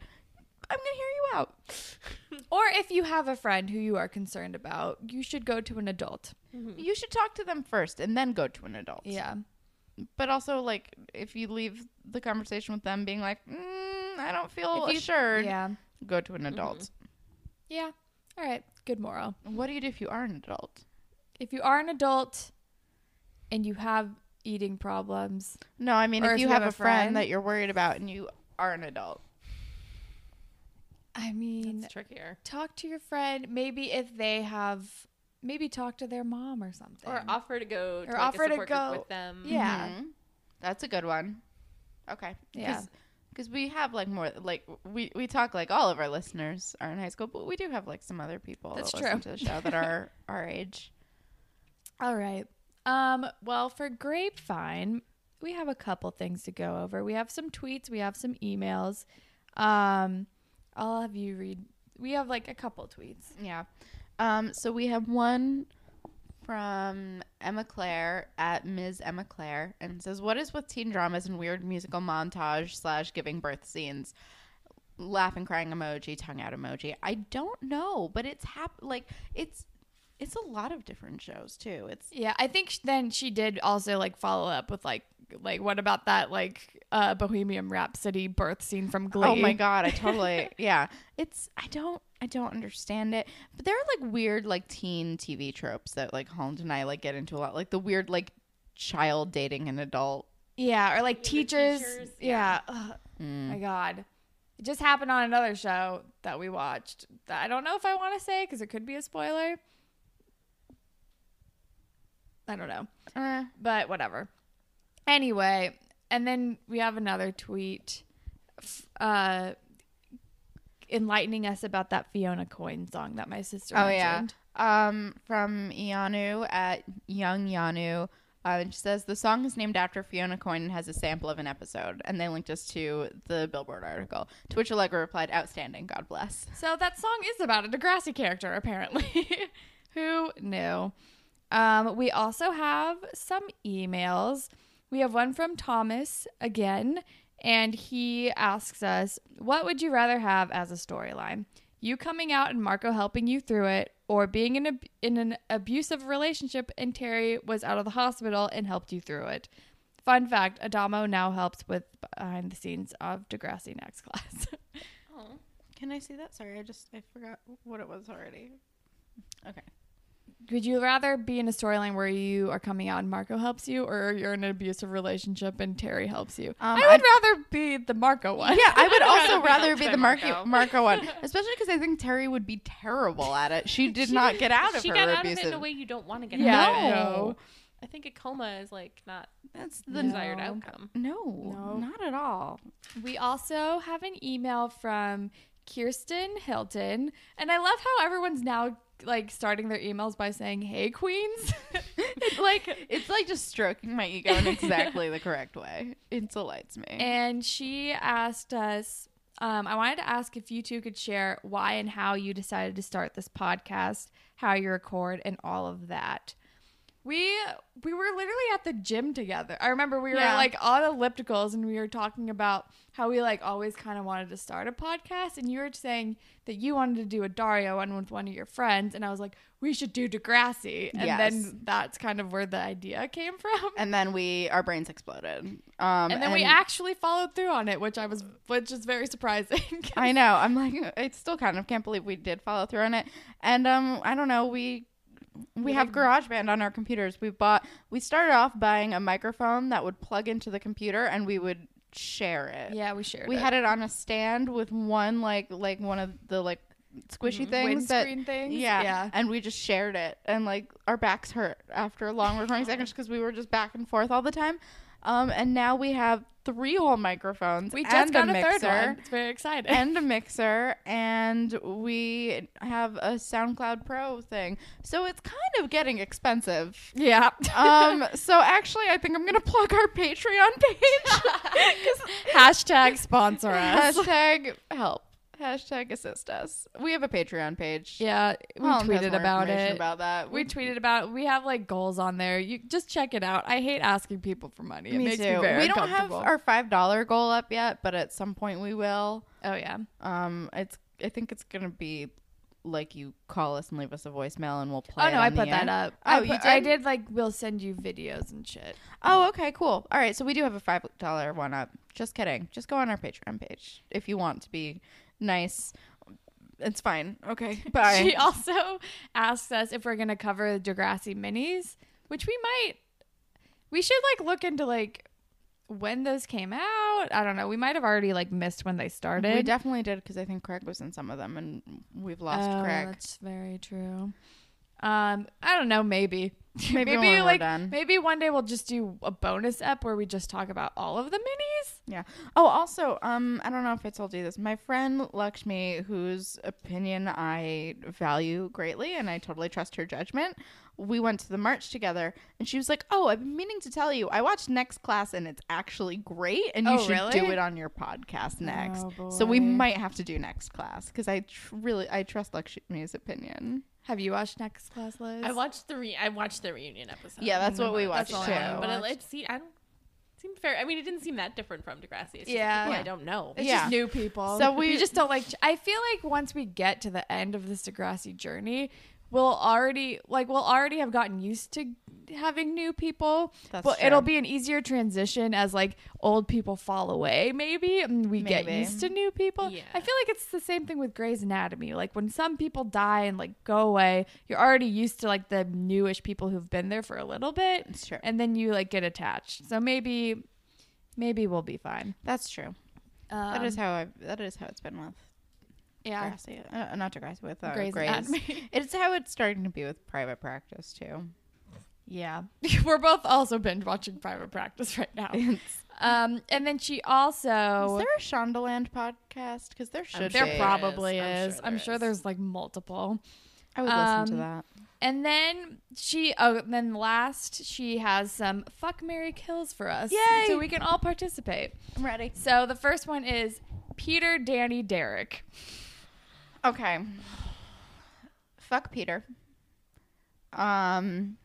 I'm gonna hear you out. Or if you have a friend who you are concerned about, you should go to an adult. You should talk to them first and then go to an adult. Yeah. But also, like, if you leave the conversation with them being like, mm, I don't feel If you- assured, Yeah. go to an adult. Yeah. All right. Good moral. What do you do if you are an adult? If you are an adult and you have eating problems, No, I mean, Or if you, have, a friend, friend- that you're worried about and you are an adult. I mean, That's trickier. talk to your friend. Maybe if they have, maybe talk to their mom or something. Or offer to go to Or like offer a to support group go- with them. Yeah. Mhm. That's a good one. Okay. Yeah. Because we have like more like we we talk like all of our listeners are in high school, but we do have like some other people That's that true. listen to the show that are our age. All right. Um, well, for Grapevine, we have a couple things to go over. We have some tweets, we have some emails. Um, I'll have you read. We have like a couple tweets. Yeah. Um, so we have one from Emma Claire at Ms. Emma Claire and says, What is with teen dramas and weird musical montage slash giving birth scenes? Laughing, crying emoji, tongue out emoji. I don't know, but it's hap- like it's it's a lot of different shows too. It's Yeah, I think then she did also like follow up with like like what about that like uh Bohemian Rhapsody birth scene from Glee? Oh my god, I totally yeah. It's I don't I don't understand it. But there are like weird like teen TV tropes that like Holland and I like get into a lot. Like the weird like child dating an adult. Yeah, or like teachers. teachers, yeah. Ugh, Mm. my god. It just happened on another show that we watched. that I don't know if I want to say because it could be a spoiler. I don't know. Eh. but whatever. Anyway, and then we have another tweet uh enlightening us about that Fiona Coyne song that my sister Oh yeah. Um from Ianu at Young Yanu. Uh, and she says the song is named after Fiona Coyne and has a sample of an episode, and they linked us to the Billboard article. To which Allegra replied, "Outstanding, God bless." So that song is about a Degrassi character, apparently. Who knew? Um, we also have some emails. We have one from Thomas again, and he asks us, What would you rather have as a storyline? You coming out and Marco helping you through it, or being in, a, in an abusive relationship and Terry was out of the hospital and helped you through it? Fun fact Adamo now helps with behind the scenes of Degrassi Next Class. Oh. Can I see that? Sorry, I just I forgot what it was already. Okay. Would you rather be in a storyline where you are coming out and Marco helps you, or you're in an abusive relationship and Terry helps you? Um, I would rather be the Marco one. Yeah, I would also rather rather be be the Marco, Marco. Marco one, especially because I think Terry would be terrible at it. She did not get out of she her got out abusive. of it in a way you don't want to get Yeah, out of I it. know. I think a coma is like not That's the the No. desired outcome. no, No. not at all. We also have an email from Kirsten Hilton, and I love how everyone's now like starting their emails by saying, "Hey, Queens." It's like it's like just stroking my ego in exactly the correct way. It delights me. and she asked us. Um, I wanted to ask if you two could share why and how you decided to start this podcast, how you record, and all of that. We we were literally at the gym together. I remember we were Yeah. like on ellipticals and we were talking about how we like always kind of wanted to start a podcast and you were saying that you wanted to do a Daria one with one of your friends and I was like we should do Degrassi and Yes. then that's kind of where the idea came from. and then we our brains exploded. Um, and then we actually followed through on it, which I was which is very surprising. I know. I'm like, I still kind of can't believe we did follow through on it. And um, I don't know. We we have GarageBand on our computers. We bought. We started off buying a microphone that would plug into the computer, and we would share it. yeah, we shared. We had it on a stand with one like like one of the like squishy things that windscreen things. yeah, yeah. and we just shared it, and like our backs hurt after long recording sessions because we were just back and forth all the time. Um, and now we have three whole microphones. We just and got a, mixer, third one. It's very exciting. and a mixer, and we have a SoundCloud Pro thing. So it's kind of getting expensive. yeah. Um, so actually, I think I'm gonna plug our Patreon page. Hashtag sponsor us. Hashtag help. Hashtag assist us. We have a Patreon page. Yeah, we Holland has tweeted more about information it. About that. we tweeted about. We have like goals on there. You just check it out. I hate asking people for money. It me makes too. me very we don't have uncomfortable. our five dollar goal up yet, but at some point we will. oh yeah. Um, it's. I think it's gonna be like you call us and leave us a voicemail, and we'll play. Oh it no, I on the put that air. up. Oh, I you put- I did? did like we'll send you videos and shit. Oh, okay, cool. All right, so we do have a five dollar one up. Just kidding. Just go on our Patreon page if you want to be nice. It's fine. Okay, bye. She also asks us if we're gonna cover the Degrassi minis, which we might. We should like look into like when those came out. I don't know. We might have already like missed when they started. we definitely did because I think Craig was in some of them, and we've lost Oh, Craig. That's very true. Um, I don't know. Maybe Maybe we're like maybe one day we'll just do a bonus ep where we just talk about all of the minis. Yeah. Oh, also, um, I don't know if I told you this. My friend Lakshmi, whose opinion I value greatly, and I totally trust her judgment. We went to the march together, and she was like, "Oh, I've been meaning to tell you. I watched Next Class, and it's actually great, and you Oh, should really? do it on your podcast oh, next." Oh, So we might have to do Next Class because I tr- really I trust Lakshmi's opinion. Have you watched Next Class, Liz? I watched the re- I watched the reunion episode. Yeah, that's what we That's watched all too. I but it, watched. it see I don't seem fair. I mean, it didn't seem that different from Degrassi. It's just Yeah. people Yeah. I don't know. It's Yeah. just new people. So we- we just don't like. I feel like once we get to the end of this Degrassi journey, we'll already like we'll already have gotten used to having new people. That's but true. it'll be an easier transition as like old people fall away, maybe, and we get used to new people. Yeah. I feel like it's the same thing with Grey's Anatomy. Like when some people die and like go away, you're already used to like the newish people who've been there for a little bit, It's true. and then you like get attached. So maybe, maybe we'll be fine. That's true. Um, that is how I. That is how it's been with yeah. Degrassi. Uh, not Degrassi with uh, Grey's Grey's. Anatomy. It's how it's starting to be with private practice too. Yeah. We're both also binge watching Private Practice right now. Um, and then she is also. there a Shondaland podcast? Because there should There be. prob- probably I'm is. sure I'm there sure there's like multiple. I would listen to um, that. And then she, oh, then last she has some fuck marry kills for us, Yay! so we can all participate. I'm ready. So the first one is Peter, Danny, Derek. Okay. Fuck Peter. Um.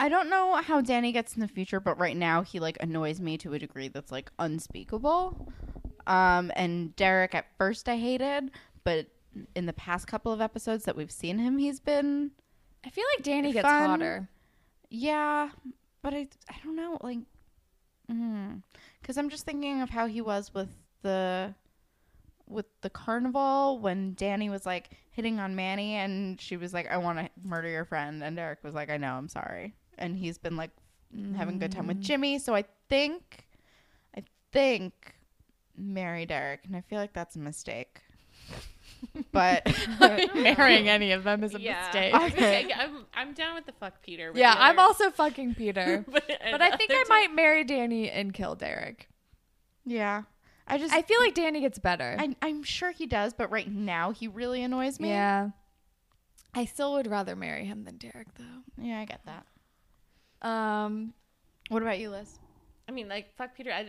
I don't know how Danny gets in the future, but right now he like annoys me to a degree that's like unspeakable. Um, and Derek at first I hated, but in the past couple of episodes that we've seen him, he's been I feel like Danny gets Fun. hotter. Yeah, but I I don't know like because I'm just thinking of how he was with the with the carnival when Danny was like hitting on Manny and she was like I want to murder your friend and Derek was like I know I'm sorry and he's been like mm, having a good time with mm. Jimmy so I think I think marry Derek and I feel like that's a mistake but Marrying any of them is a yeah. mistake. Okay. okay. I'm, I'm down with the fuck Peter. Yeah, I'm other- also fucking Peter. but, But I think I might marry Danny and kill Derek. yeah I just I feel like Danny gets better. I, I'm sure he does, but right now he really annoys me. Yeah. I still would rather marry him than Derek though. yeah, I get that. Um What about you, Liz? I mean, like fuck Peter. I, I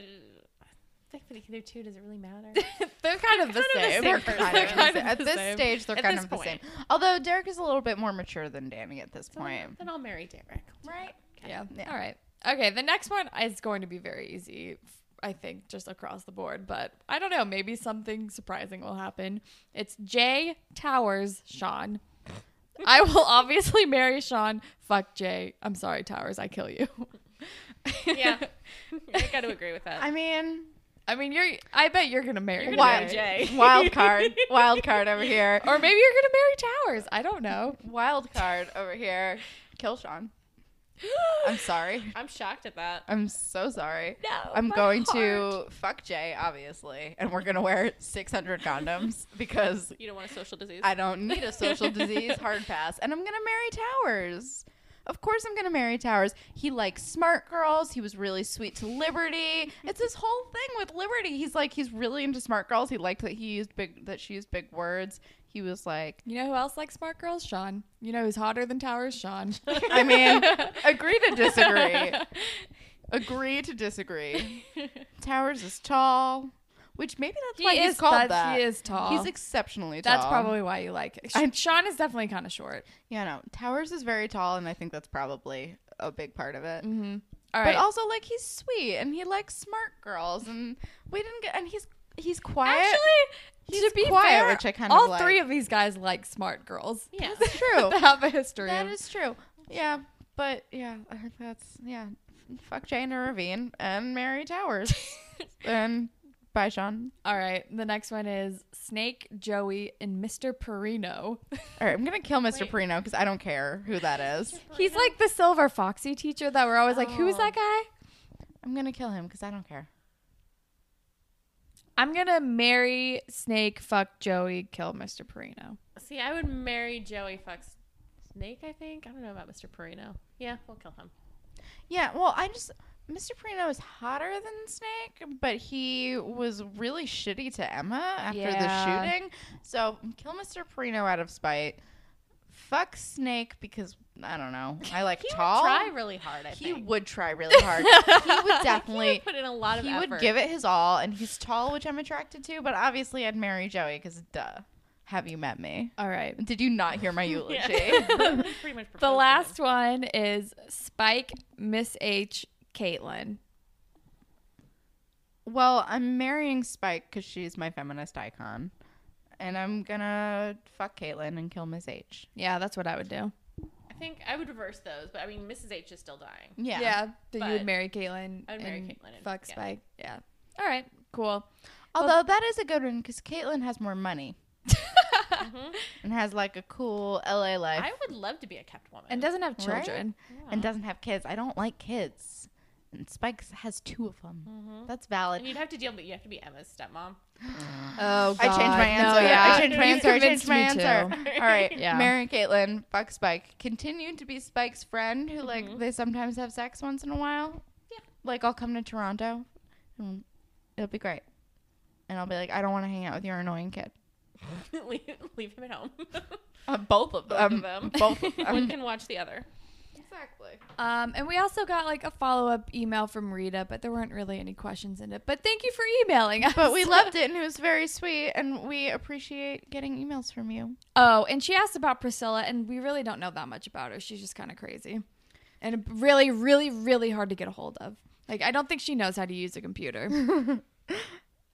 think that either two. Does it really matter? they're kind of the Kind of the same. same They're kind of the same. at this same. stage. They're At kind this of the same. Although Derek is a little bit more mature than Danny at this So point. then I'll marry Derek. Right. Yeah. Yeah. All right. Okay, the next one is going to be very easy, I think, just across the board. But I don't know. Maybe something surprising will happen. It's Jay Towers, Sean. I will obviously marry Sean. Fuck Jay. I'm sorry, Towers. I kill you. Yeah, I got to agree with that. I mean, I mean, you're. I bet you're gonna marry You're gonna marry Jay. wild card, wild card over here. or maybe you're gonna marry Towers. I don't know. Wild card over here. Kill Sean. I'm sorry. I'm shocked at that. I'm so sorry. No, I'm going heart. to fuck Jay, obviously, and we're gonna wear 600 condoms because You don't want a social disease. I don't need a social disease hard pass. And I'm going to marry Towers. Of course, I'm going to marry Towers. He likes smart girls. He was really sweet to Liberty. It's his whole thing with Liberty. He's like, he's really into smart girls. He liked that he used big, that she used big words. He was like, You know who else likes smart girls? Sean. You know who's hotter than Towers? Sean. I mean, agree to disagree. Agree to disagree. Towers is tall, which maybe that's He why he's called that. he is tall. He's exceptionally tall. That's probably why you like it. I- Sean is definitely kind of short. Yeah, no. Towers is very tall, and I think that's probably a big part of it. Mm-hmm. All but also, like, he's sweet and he likes smart girls, and we didn't get. And he's he's quiet. Actually, he's to be quiet, fair, which I kind of all like. three of these guys like smart girls. yeah. That's true. they have a history. that of- is true. Yeah, but yeah, that's yeah. Fuck Jane Ravine and marry Towers, and bye, Sean. All right. The next one is Snake, Joey, and Mr. Perino. All right, I'm gonna kill Mr. Wait. Perino because I don't care who that is. He's like the silver foxy teacher that we're always like, who's Oh. that guy? I'm gonna kill him because I don't care. I'm gonna marry Snake, fuck Joey, kill Mr. Perino. See, I would marry Joey. fuck Snake, I think. I don't know about Mr. Perino. Yeah, we'll kill him. Yeah, well, I just Mr. Perino is hotter than Snake, but he was really shitty to Emma after Yeah. the shooting. So kill Mr. Perino out of spite. Fuck Snake because I don't know. I like He tall. would try really hard, I he think. would try really hard. he would He definitely. would put in a lot of he effort. would give it his all, and he's tall, which I'm attracted to. But obviously, I'd marry Joey because, duh. Have you met me? All right. Did you not hear my eulogy? Pretty much The last one is Spike, Miss H, Caitlin. Well, I'm marrying Spike because she's my feminist icon. And I'm gonna fuck Caitlin and kill Miss H. Yeah, that's what I would do. I think I would reverse those, but I mean, Mrs. H is still dying. Yeah. Yeah. That you But would marry Caitlin. I would marry and Caitlin and- Fuck yeah. Spike. Yeah. All right. Cool. Although that is a good one because Caitlin has more money Mhm. and has like a cool LA life I would love to be a kept woman. And doesn't have Right? children. and doesn't have kids. I don't like kids. And Spike has two of them. Mhm. That's valid. And you'd have to deal, but you have to be Emma's stepmom. Oh, God. I changed my answer. No, yeah. I changed my answer. I convinced changed my me answer. too. All right. Yeah. Marry and Caitlin, Fuck Spike. Continue to be Spike's friend who, like, Mhm. they sometimes have sex once in a while. Yeah. Like, I'll come to Toronto and it'll be great. And I'll be like, I don't want to hang out with your annoying kid. leave, leave him at home. Uh, both of them Both of them. Both of One can watch the other. Exactly. Um, and we also got like a follow up email from Rita, but there weren't really any questions in it. But thank you for emailing us. But we loved it and it was very sweet. And we appreciate getting emails from you. Oh, and she asked about Priscilla, and we really don't know that much about her. She's just kind of crazy, and really, really, really hard to get a hold of. Like, I don't think she knows how to use a computer.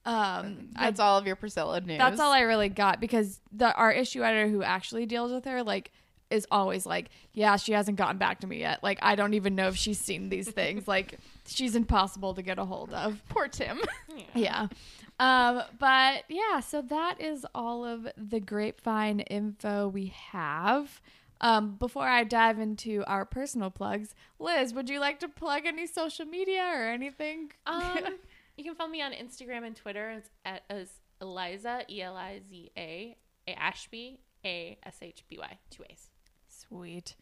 um, I, That's all of your Priscilla news. that's all I really got because the our issue editor who actually deals with her, like, is always like, yeah, she hasn't gotten back to me yet. Like, I don't even know if she's seen these things. like, she's impossible to get a hold of. Poor Tim. Yeah. Um, but yeah, so that is all of the grapevine info we have. Um, before I dive into our personal plugs, Liz, would you like to plug any social media or anything? Um, you can follow me on Instagram and Twitter it's at as Eliza E L I Z A Ashby A S H B Y two A's. Sweet.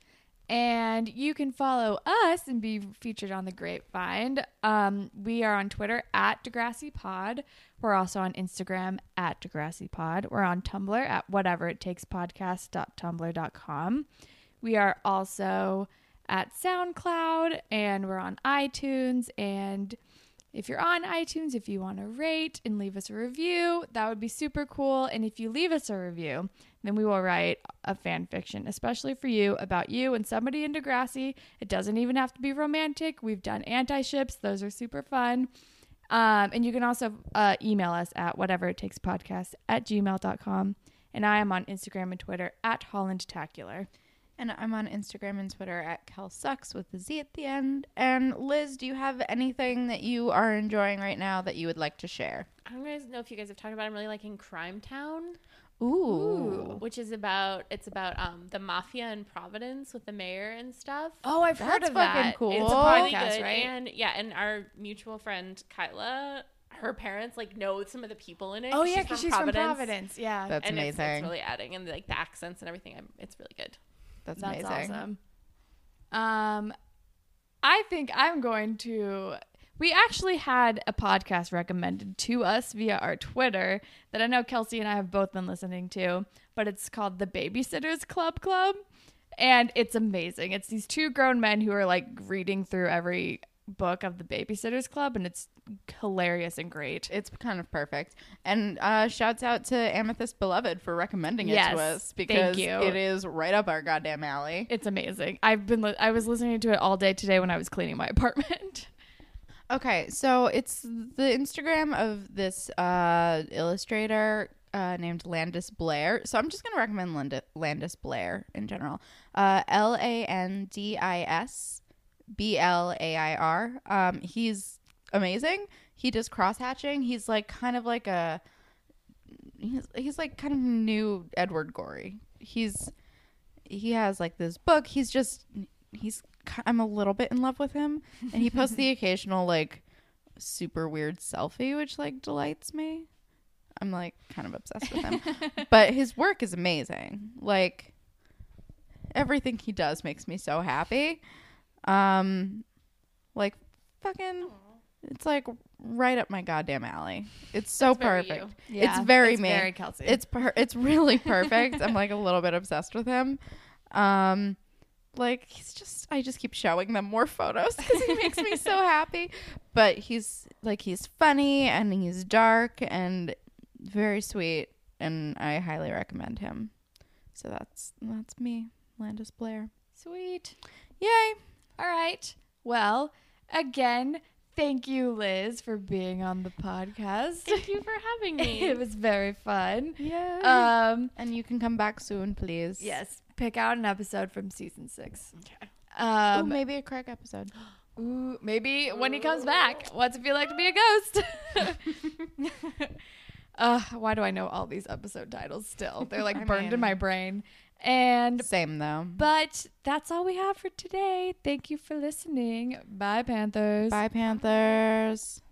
And you can follow us and be featured on the Grapevine. Um, we are on Twitter at Degrassi Pod. We're also on Instagram at Degrassi Pod. We're on Tumblr at whatever it takes podcast.tumblr.com. We are also at SoundCloud and we're on iTunes. And if you're on iTunes, if you want to rate and leave us a review, that would be super cool. And if you leave us a review, then we will write a fan fiction, especially for you, about you and somebody in Degrassi. It doesn't even have to be romantic. We've done anti ships, those are super fun. Um, and you can also uh, email us at whatever it takes podcast at gmail.com. And I am on Instagram and Twitter at Holland HollandTacular. And I'm on Instagram and Twitter at KelSucks with the Z at the end. And Liz, do you have anything that you are enjoying right now that you would like to share? I don't guys know if you guys have talked about. it. I'm really liking Crimetown, Ooh. which is about it's about um the mafia in Providence with the mayor and stuff. Oh, I've That's heard of fucking that. cool. It's a It's really podcast, good. right? And yeah, and our mutual friend Kyla, her parents like know some of the people in it. oh, yeah, because she's from Providence. Yeah. That's and it's, amazing. it's really adding and like the accents and everything. I'm, it's really good. That's, That's amazing. awesome. Um, I think I'm going to. We actually had a podcast recommended to us via our Twitter that I know Kelsey and I have both been listening to, but it's called the Babysitters Club Club. And it's amazing. It's these two grown men who are like reading through every book of the Babysitters Club, and it's hilarious and great. It's kind of perfect. And uh, shouts out to Amethyst Beloved for recommending it Yes, to us because it is right up our goddamn alley. It's amazing. I've been li- I was listening to it all day today when I was cleaning my apartment. Okay, so it's the Instagram of this uh, illustrator uh, named Landis Blair. So I'm just going to recommend Land- Landis Blair in general. Uh, L A N D I S B L A I R. Um, he's amazing. He does cross hatching. He's like kind of like a. He's, he's like kind of new Edward Gorey. He's he has like this book. He's just he's I'm a little bit in love with him, and he posts the occasional like super weird selfie, which like delights me. I'm like kind of obsessed with him, but his work is amazing. Like everything he does makes me so happy. Um, like fucking, it's like right up my goddamn alley. It's so That's very perfect. you. it's very it's me. Very Kelsey. It's per- it's really perfect. I'm like a little bit obsessed with him. Um, like he's just I just keep showing them more photos because he makes me so happy. But he's like he's funny and he's dark and very sweet, and I highly recommend him. So that's that's me, Landis Blair. sweet. Yay! All right. Well, again, thank you, Liz, for being on the podcast. Thank you for having me. it was very fun. Yeah. Um, and you can come back soon, please. yes, pick out an episode from season six. Okay. Ooh, Um, maybe a Craig episode. Ooh, maybe when he comes back. What's it feel like to be a ghost? uh, why do I know all these episode titles still? They're like I burned in my brain. And Same though. but that's all we have for today. Thank you for listening. Bye, Panthers. Bye, Panthers.